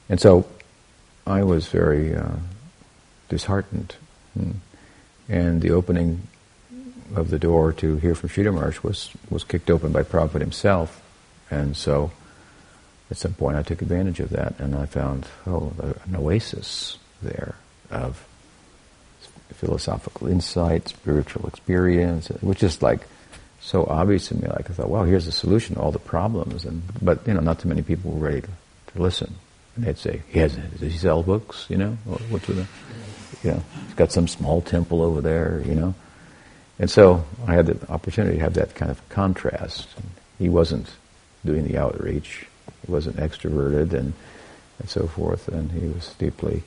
and so I was very uh, disheartened. Hmm. and the opening of the door to hear from Maharaj was, was kicked open by Prabhupada himself. And so at some point I took advantage of that and I found, oh, an oasis there of philosophical insight, spiritual experience, which is like so obvious to me. Like I thought, well, here's the solution to all the problems. And but you know, not too many people were ready to, to listen. And they'd say, he has, does he sell books? You know, what's with the, you know, he's got some small temple over there. You know, and so I had the opportunity to have that kind of contrast. He wasn't doing the outreach. He wasn't extroverted and and so forth. And he was deeply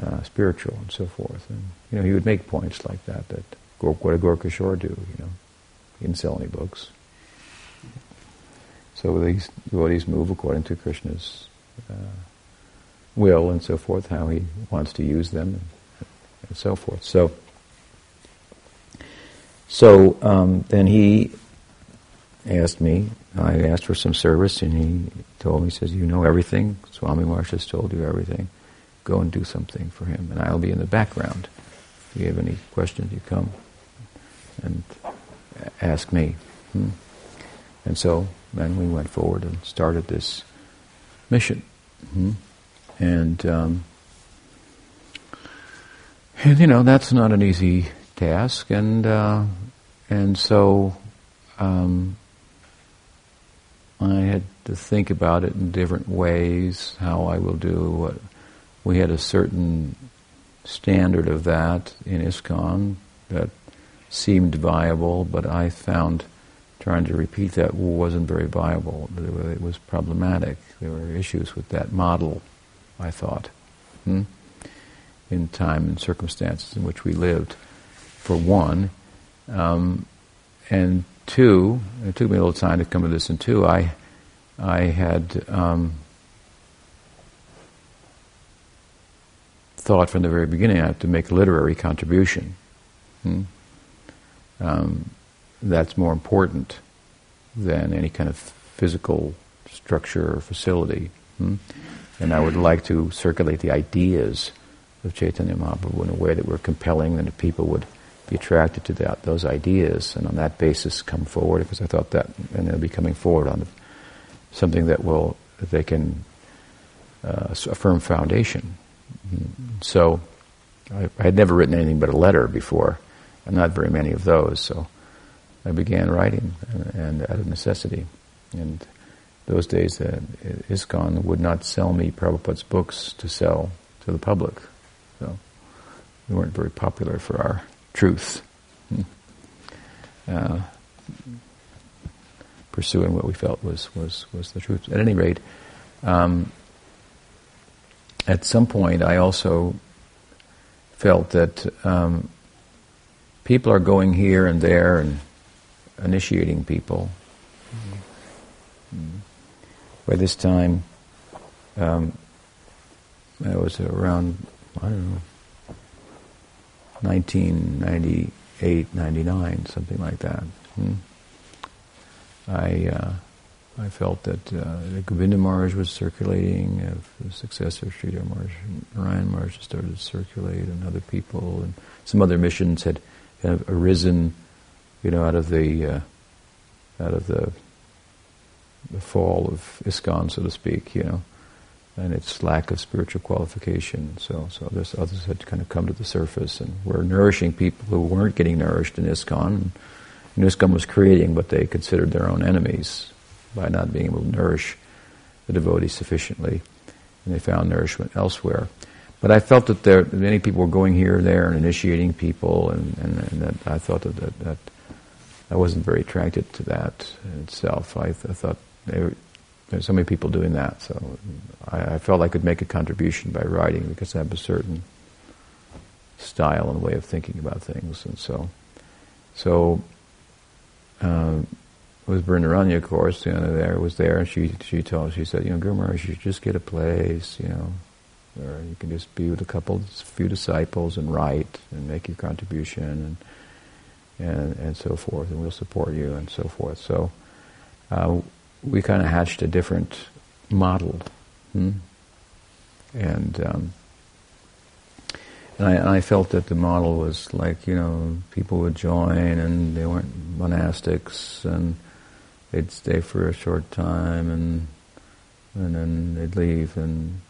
uh, spiritual and so forth. And you know, he would make points like that. That what did Gaura Kishore do? You know, he didn't sell any books. So these devotees move according to Krishna's uh, will and so forth, how he wants to use them, and, and so forth. So. So um, then he asked me, I asked for some service, and he told me, he says, You know everything. Swami Maharaj has told you everything. Go and do something for him, and I'll be in the background. If you have any questions, you come and ask me. Hmm. And so then we went forward and started this mission. Hmm. And, um, and, you know, that's not an easy task, and uh, and so um, I had to think about it in different ways, how I will do what. We had a certain standard of that in ISKCON that seemed viable, but I found trying to repeat that wasn't very viable. It was problematic. There were issues with that model, I thought, hmm? in time and circumstances in which we lived for one. Um, and two, it took me a little time to come to this, and two, I, I had um, thought from the very beginning I have to make a literary contribution. Hmm? Um, that's more important than any kind of physical structure or facility. Hmm? And I would like to circulate the ideas of Chaitanya Mahaprabhu in a way that were compelling and that people would be attracted to that, those ideas, and on that basis come forward. Because I thought that, and they'll be coming forward on something that will that they can uh, a firm foundation. So I, I, had never written anything but a letter before, and not very many of those. So I began writing, and, and out of necessity. And those days, uh, ISKCON would not sell me Prabhupada's books to sell to the public. So we weren't very popular for our truth. Hmm. Uh, pursuing what we felt was, was, was the truth. At any rate, um, at some point I also felt that um, people are going here and there and initiating people. Mm-hmm. By this time, um, I was around, I don't know, 1998, 99, something like that. Hmm. I uh, I felt that uh, Govinda Maharaj was circulating, uh, the successor of Sridhar Maharaj, Narayan started to circulate, and other people, and some other missions had kind of arisen, you know, out of the uh, out of the the fall of ISKCON, so to speak, you know and its lack of spiritual qualification. So, so others, others had kind of come to the surface and were nourishing people who weren't getting nourished in ISKCON. And ISKCON was creating what they considered their own enemies by not being able to nourish the devotees sufficiently, and they found nourishment elsewhere. But I felt that there many people were going here and there and initiating people, and, and, and that I thought that, that, that I wasn't very attracted to that itself. I, I thought there's so many people doing that. So I, I, felt I could make a contribution by writing because I have a certain style and way of thinking about things. And so, so it was Vrindaranya, of course, you know, there was there, and she she told she said, you know, Guru Maharaj, you should just get a place, you know, where you can just be with a couple, few disciples and write and make your contribution and and and so forth, and we'll support you and so forth. So. Uh, we kind of hatched a different model. Hmm? And um, And I, I felt that the model was like, you know, people would join and they weren't monastics and they'd stay for a short time and and then they'd leave and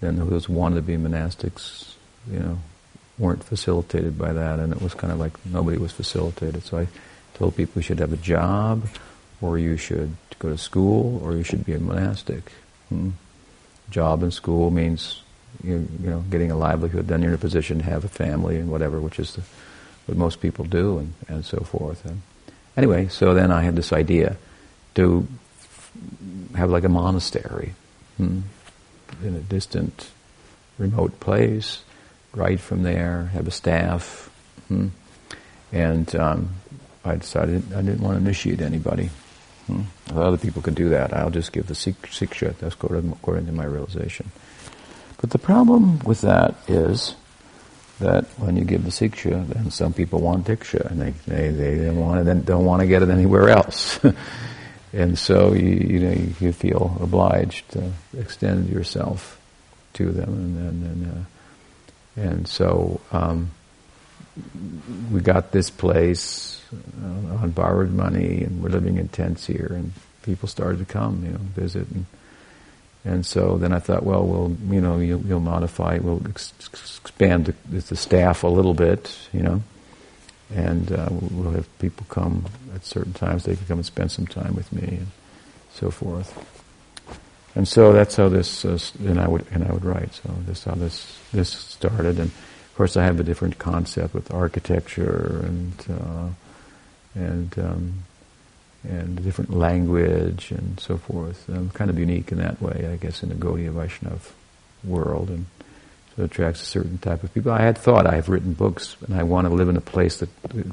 then those wanted to be monastics, you know, weren't facilitated by that and it was kind of like nobody was facilitated. So I told people you should have a job or you should go to school or you should be a monastic. Hmm. Job and school means you, you know, getting a livelihood, then you're in a position to have a family and whatever, which is the, what most people do, and, and so forth. And anyway, so then I had this idea to have like a monastery hmm, in a distant, remote place, write from there, have a staff, hmm, and um, I decided I didn't want to initiate anybody. Hmm. Other people could do that. I'll just give the siksha. That's according to my realization. But the problem with that is that when you give the siksha, then some people want diksha, and they they, they don't want it, don't want to get it anywhere else, and so you you know you feel obliged to extend yourself to them, and and and, uh, and so um, we got this place uh, on borrowed money, and we're living in tents here, and people started to come, you know, visit and and so then I thought, well, we'll, you know, you'll, you'll modify, we'll ex- expand the, the, staff a little bit, you know, and uh, we'll have people come at certain times. They can come and spend some time with me and so forth. And so that's how this, uh, and I would, and I would write. So this how this this started, and of course I have a different concept with architecture and uh, and um, and a different language and so forth. I'm kind of unique in that way, I guess, in the Gaudiya Vaishnav world, and it attracts a certain type of people. I had thought I have written books, and I want to live in a place that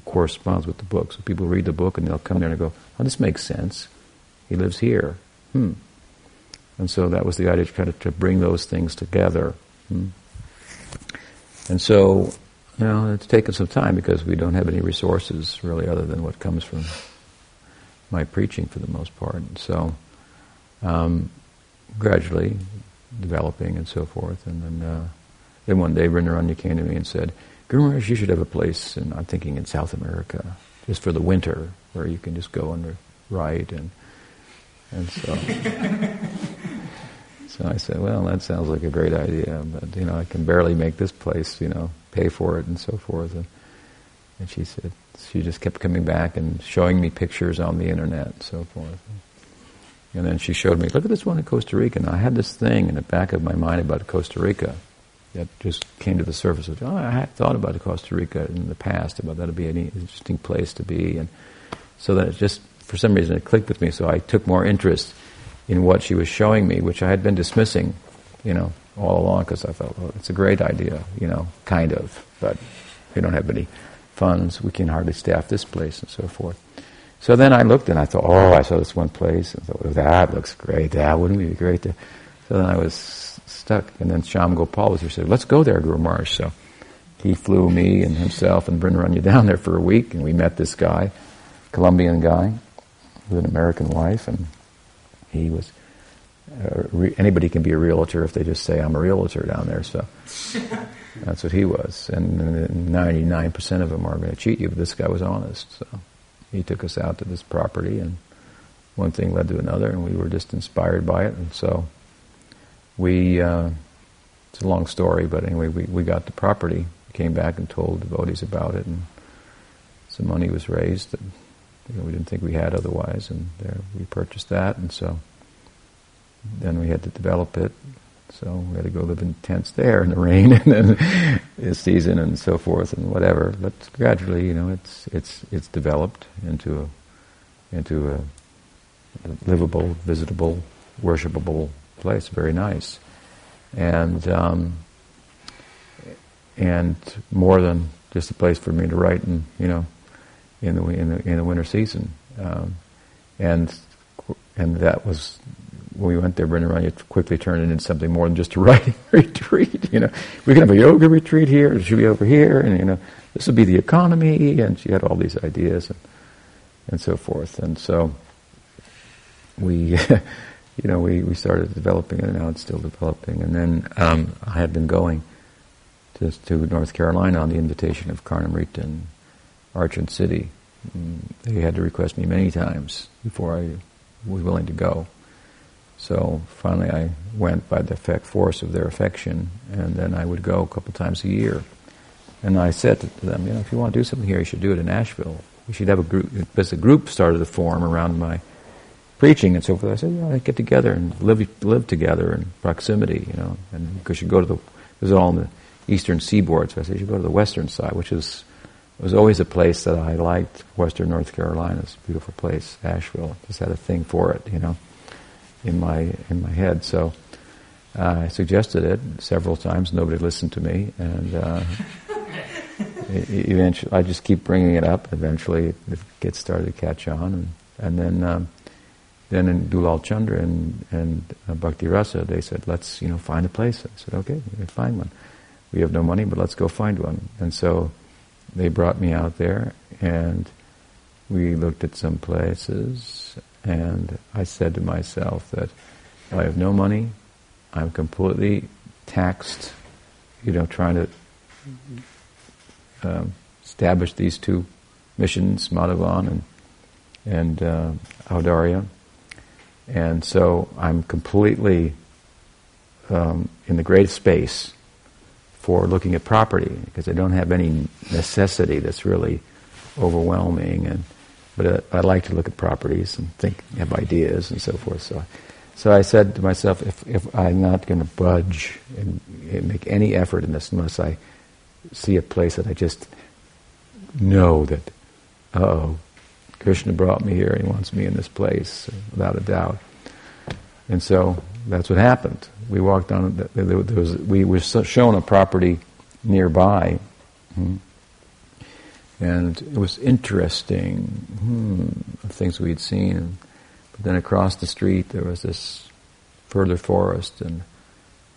corresponds with the book. So people read the book, and they'll come there and go, "Oh, this makes sense. He lives here." Hmm. And so that was the idea, to kind of to bring those things together. Hmm. And so, you know, it's taken some time because we don't have any resources really other than what comes from my preaching for the most part. And so um, gradually developing and so forth. And then, uh, then one day Vrindaranya came to me and said, Guru Maharaj, you should have a place, and I'm thinking in South America, just for the winter, where you can just go and write. And, and so, so I said, well, that sounds like a great idea, but, you know, I can barely make this place, you know, pay for it and so forth. And, and she said, she just kept coming back and showing me pictures on the internet and so forth. And then she showed me, look at this one in Costa Rica. And I had this thing in the back of my mind about Costa Rica that just came to the surface. Of, oh, I had thought about Costa Rica in the past, about that would be an interesting place to be. And so that it just, for some reason, it clicked with me. So I took more interest in what she was showing me, which I had been dismissing, you know, all along because I thought, well, it's a great idea, you know, kind of, but we don't have any funds, we can hardly staff this place and so forth. So then I looked and I thought, oh, I saw this one place and thought, well, that looks great. That wouldn't be great to. So then I was stuck. And then Shyam Gopal was here. Said, let's go there, Guru Maharaj. So he flew me and himself and Vrindaranya down there for a week, and we met this guy, Colombian guy, with an American wife, and he was. Uh, re- anybody can be a realtor if they just say I'm a realtor down there. So That's what he was. And 99% of them are going to cheat you, but this guy was honest. So he took us out to this property, and one thing led to another, and we were just inspired by it. And so we, uh, it's a long story, but anyway, we, we got the property, came back and told devotees about it, and some money was raised that you know, we didn't think we had otherwise, and there we purchased that, and so then we had to develop it, so we had to go live in tents there in the rain and then the season and so forth and whatever. But gradually, you know, it's it's it's developed into a into a livable, visitable, worshipable place. Very nice, and um, and more than just a place for me to write and you know in the in the in the winter season, um, and and that was when we went there, Vrindaranya quickly turned it into something more than just a writing retreat. You know, we can have a yoga retreat here, it should be over here, and you know, this would be the economy. And she had all these ideas and and so forth. And so we, you know, we, we started developing it, and now it's still developing. And then um, I had been going to, to North Carolina on the invitation of Karnamrita and Archana Siddhi. Mm, they had to request me many times before I was willing to go. So finally I went by the force of their affection, and then I would go a couple times a year. And I said to them, you know, if you want to do something here, you should do it in Asheville. We should have a group, because a group started to form around my preaching and so forth. I said, know, get together and live live together in proximity, you know, and because you go to the, this is all on the eastern seaboard, so I said you go to the western side, which is was always a place that I liked. Western North Carolina is a beautiful place. Asheville just had a thing for it, you know, in my in my head. So uh, I suggested it several times. Nobody listened to me, and uh, eventually I just keep bringing it up. Eventually, it gets started to catch on, and and then. Um, then in Dulal Chandra and, and uh, Bhakti Rasa, they said, let's, you know, find a place. I said, okay, we find one. We have no money, but let's go find one. And so they brought me out there and we looked at some places and I said to myself that I have no money, I'm completely taxed, you know, trying to um, establish these two missions, Madhuvan and, and uh, Audarya. And so I'm completely um, in the greatest space for looking at property because I don't have any necessity that's really overwhelming. And but uh, I like to look at properties and think, have ideas and so forth. So, so I said to myself, if if I'm not going to budge and, and make any effort in this unless I see a place that I just know that, oh, Krishna brought me here. He wants me in this place without a doubt. And so that's what happened. We walked on. There was, we were shown a property nearby, hmm, and it was interesting. Hmm, things we'd seen. But then across the street there was this further forest, and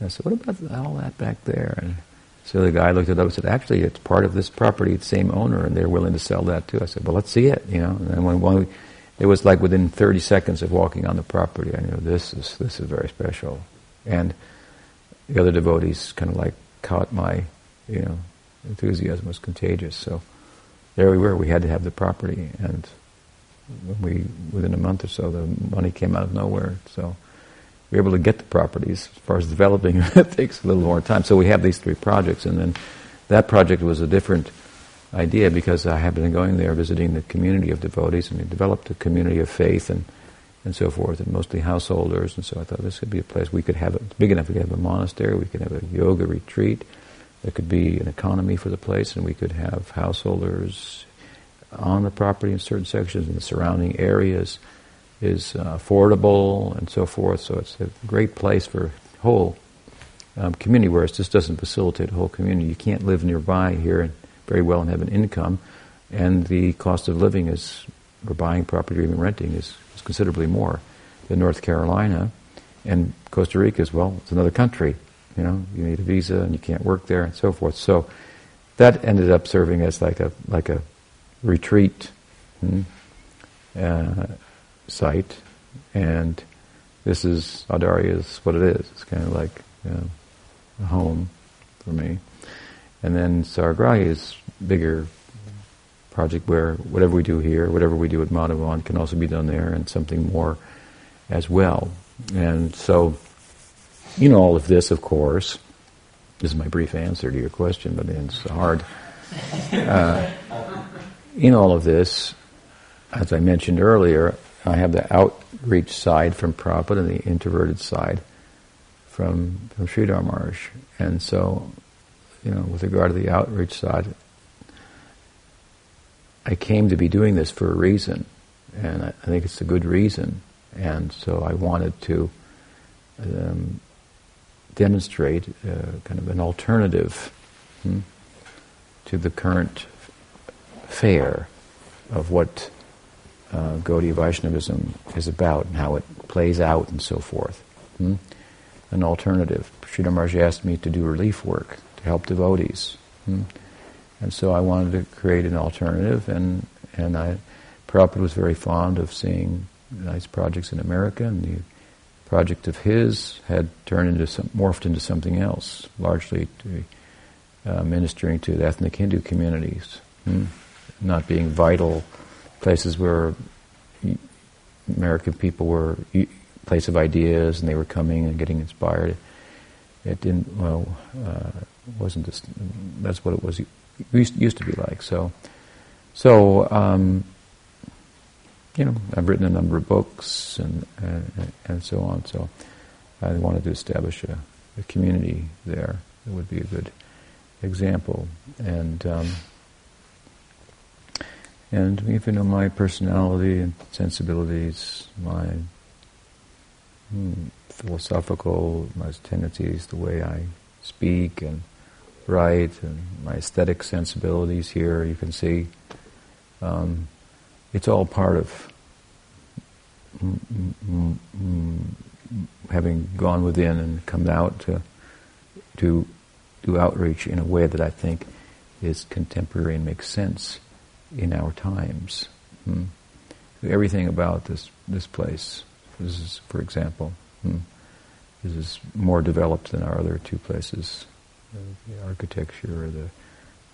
I said, "What about all that back there?" And so the guy looked it up and said, "Actually, it's part of this property. It's the same owner, and they're willing to sell that too." I said, "Well, let's see it." You know, and when, when we, it was like within 30 seconds of walking on the property, I knew this is this is very special. And the other devotees kind of like caught my, you know, enthusiasm was contagious. So there we were. We had to have the property, and we within a month or so, the money came out of nowhere. So were able to get the properties. As far as developing, it takes a little more time. So we have these three projects, and then that project was a different idea because I had been going there visiting the community of devotees and we developed a community of faith and, and so forth, and mostly householders. And so I thought this could be a place we could have it big enough. We could have a monastery, we could have a yoga retreat. There could be an economy for the place, and we could have householders on the property in certain sections, and the surrounding areas is uh, affordable and so forth. So it's a great place for whole um, community. Whereas this doesn't facilitate a whole community. You can't live nearby here and very well and have an income, and the cost of living is, or buying property or even renting is, is considerably more than North Carolina. And Costa Rica as well, it's another country. You know, you need a visa and you can't work there and so forth. So that ended up serving as like a like a retreat hmm, uh, site, and this is Audarya is what it is. It's kind of like you know, a home for me. And then Saragrahi is bigger project where whatever we do here, whatever we do at Madhuvan can also be done there and something more as well. And so, you know all of this, of course. This is my brief answer to your question, but it's hard. Uh, in all of this, as I mentioned earlier, I have the outreach side from Prabhupada and the introverted side from, from Sridhar Maharaj. And so you know, with regard to the outreach side, I came to be doing this for a reason, and I, I think it's a good reason. And so I wanted to um, demonstrate uh, kind of an alternative hmm, to the current fare of what uh, Gaudiya Vaishnavism is about and how it plays out and so forth. Hmm? An alternative. Sridhar Maharaj asked me to do relief work to help devotees. Hmm? And so I wanted to create an alternative, and and I, Prabhupada was very fond of seeing nice projects in America, and the project of his had turned into some, morphed into something else, largely to uh, ministering to the ethnic Hindu communities, hmm? not being vital places where American people were place of ideas and they were coming and getting inspired. It didn't well uh, wasn't just, that's what it was used, to be like. So so um, you know I've written a number of books and and, and so on. So I wanted to establish a, a community there that would be a good example and. Um, and even though my personality and sensibilities, my hmm, philosophical, my tendencies, the way I speak and write, and my aesthetic sensibilities here, you can see, um, it's all part of mm, mm, mm, having gone within and come out to to do outreach in a way that I think is contemporary and makes sense in our times. Hmm. Everything about this this place, this is, for example, hmm, this is more developed than our other two places. The architecture, the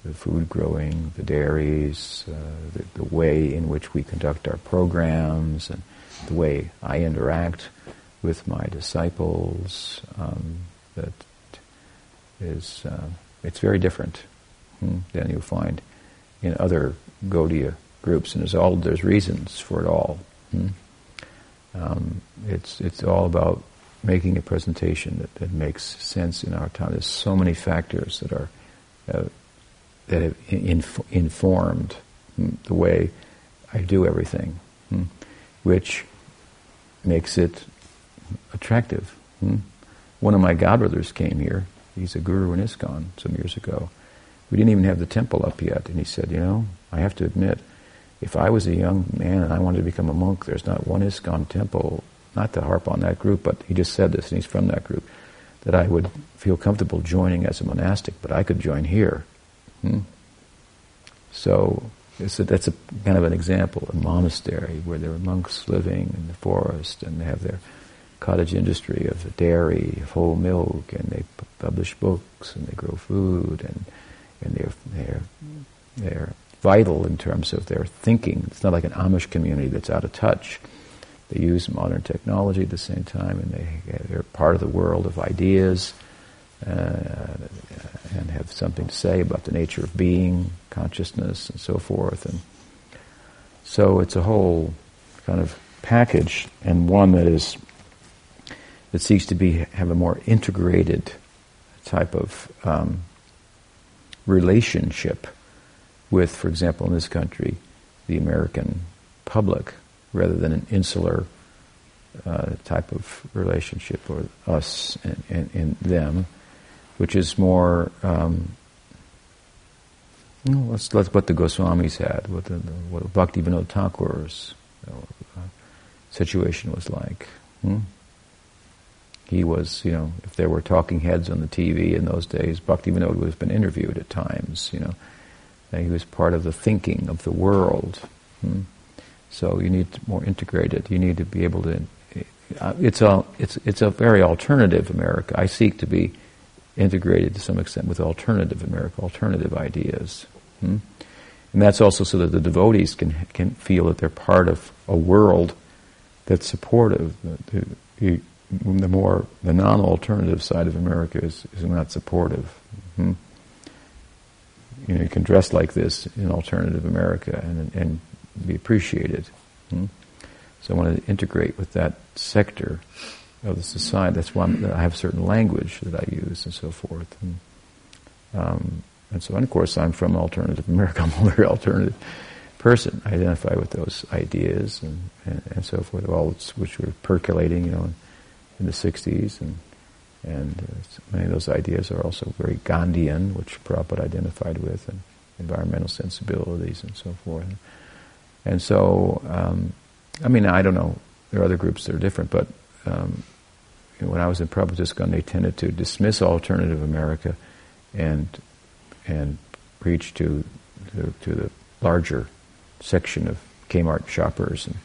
the food growing, the dairies, uh, the, the, way in which we conduct our programs, and the way I interact with my disciples. Um, that is, uh, it's very different hmm, than you find in other Gaudiya groups, and there's all there's reasons for it all. Hmm? Um, it's it's all about making a presentation that, that makes sense in our time. There's so many factors that are uh, that have inf- informed the way I do everything, hmm? which makes it attractive. Hmm? One of my godbrothers came here. He's a guru in ISKCON some years ago. We didn't even have the temple up yet, and he said, "You know, I have to admit, if I was a young man and I wanted to become a monk, there's not one ISKCON temple, not to harp on that group, but he just said this, and he's from that group, that I would feel comfortable joining as a monastic, but I could join here. Hmm? So a, that's a kind of an example, a monastery where there are monks living in the forest and they have their cottage industry of dairy, of whole milk, and they publish books and they grow food and and they're they're they're vital in terms of their thinking. It's not like an Amish community that's out of touch. They use modern technology at the same time, and they, they're part of the world of ideas uh, and have something to say about the nature of being, consciousness, and so forth. And so it's a whole kind of package, and one that is that seeks to be have a more integrated type of um, relationship with, for example, in this country, the American public, rather than an insular uh, type of relationship, or us and, and, and them, which is more. Um, you know, let's, let's what the Goswamis had, what the, the what Bhakti Vinod Thakur's uh, situation was like. Hmm? He was, you know, if there were talking heads on the TV in those days, Bhakti Vinod would have been interviewed at times, you know. He was part of the thinking of the world. Hmm? So you need more integrated. You need to be able to. Uh, it's a it's it's a very alternative America. I seek to be integrated to some extent with alternative America, alternative ideas, hmm? and that's also so that the devotees can can feel that they're part of a world that's supportive. The more the non-alternative side of America is, is not supportive. hmm You know, you can dress like this in alternative America and and be appreciated. hmm So I want to integrate with that sector of the society. That's why I'm, i have certain language that I use and so forth. And, um, and so, and of course, I'm from alternative America. I'm a very alternative person. I identify with those ideas and, and, and so forth, all which were percolating, you know, in the 60s. And, and uh, many of those ideas are also very Gandhian, which Prabhupada identified with, and environmental sensibilities and so forth. And so, um, I mean, I don't know, there are other groups that are different, but um, you know, when I was in Prabhupada's ISKCON, they tended to dismiss alternative America and and preach to, to, to the larger section of Kmart shoppers and,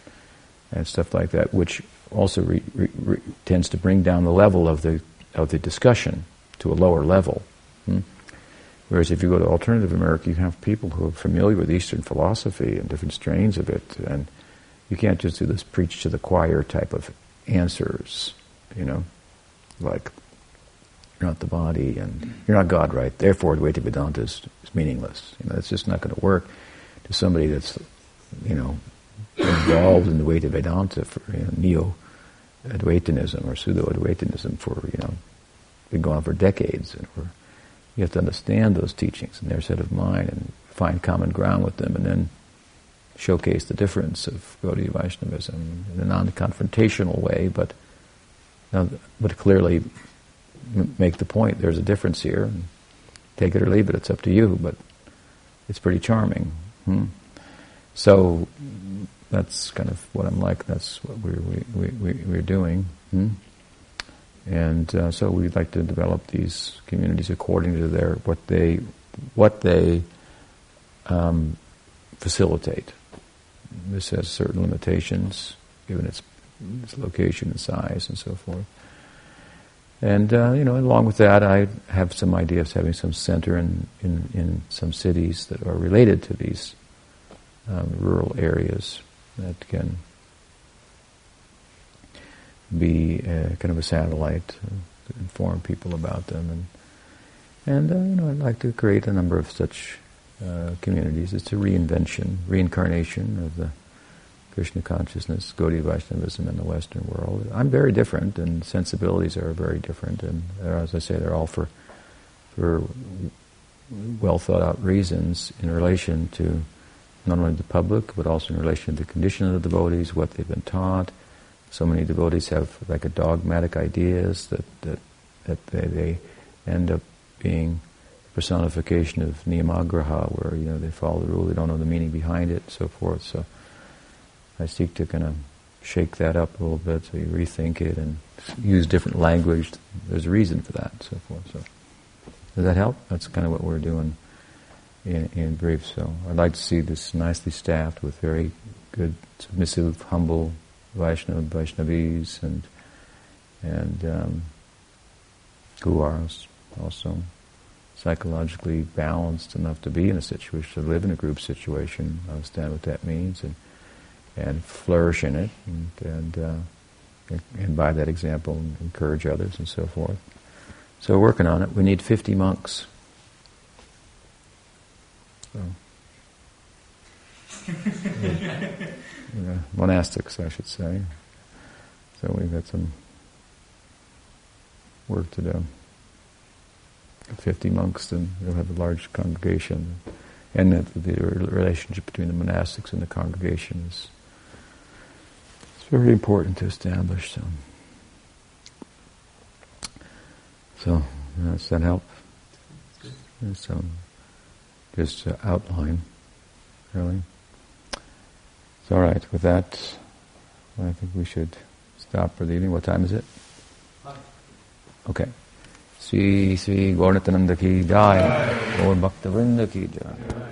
and stuff like that, which also re, re, re, tends to bring down the level of the of the discussion to a lower level. Hmm? Whereas if you go to alternative America, you have people who are familiar with Eastern philosophy and different strains of it, and you can't just do this preach to the choir type of answers, you know, like you're not the body and you're not God, right? Therefore, Advaita Vedanta is, is meaningless. You know, it's just not going to work to somebody that's, you know, involved in the Advaita Vedanta for you know, neo Advaitanism or pseudo Advaitanism for you know been going on for decades, and you have to understand those teachings and their set of mind and find common ground with them, and then showcase the difference of Gaudiya Vaishnavism in a non-confrontational way, but but clearly make the point. There's a difference here. Take it or leave it. It's up to you. But it's pretty charming. Hmm? So that's kind of what I'm like. That's what we're we, we, we're doing. Hmm? And uh, so we'd like to develop these communities according to their what they what they um, facilitate. This has certain limitations, given its, its location and size and so forth. And uh, you know, along with that, I have some idea of having some center in, in, in some cities that are related to these um, rural areas that can be uh, kind of a satellite to inform people about them. And and uh, you know, I'd like to create a number of such uh, communities. It's a reinvention, reincarnation of the Krishna consciousness, Gaudiya Vaishnavism in the Western world. I'm very different, and sensibilities are very different, and as I say, they're all for for well thought out reasons in relation to not only the public, but also in relation to the condition of the devotees, what they've been taught. So many devotees have like a dogmatic ideas that that, that they, they end up being personification of niyamagraha, where you know they follow the rule, they don't know the meaning behind it, and so forth. So I seek to kind of shake that up a little bit so you rethink it and use different language. There's a reason for that and so forth. So does that help? That's kind of what we're doing in, in brief. So I'd like to see this nicely staffed with very good, submissive, humble Vaishnava, Vaishnavis and and um, are also psychologically balanced enough to be in a situation, to live in a group situation, understand what that means, and and flourish in it, and, and, uh, and by that example, encourage others and so forth. So working on it. We need 50 monks. So, yeah, monastics, I should say. So we've got some work to do. 50 monks, and we'll have a large congregation. And the, the relationship between the monastics and the congregation is very important to establish. So, so does that help? So, um, just uh, to outline, really. It's all right. With that, I think we should stop for the evening. What time is it? Okay. Sri Sri Gauratananda ki jai, Gaur Bhakta Vrinda ki jai.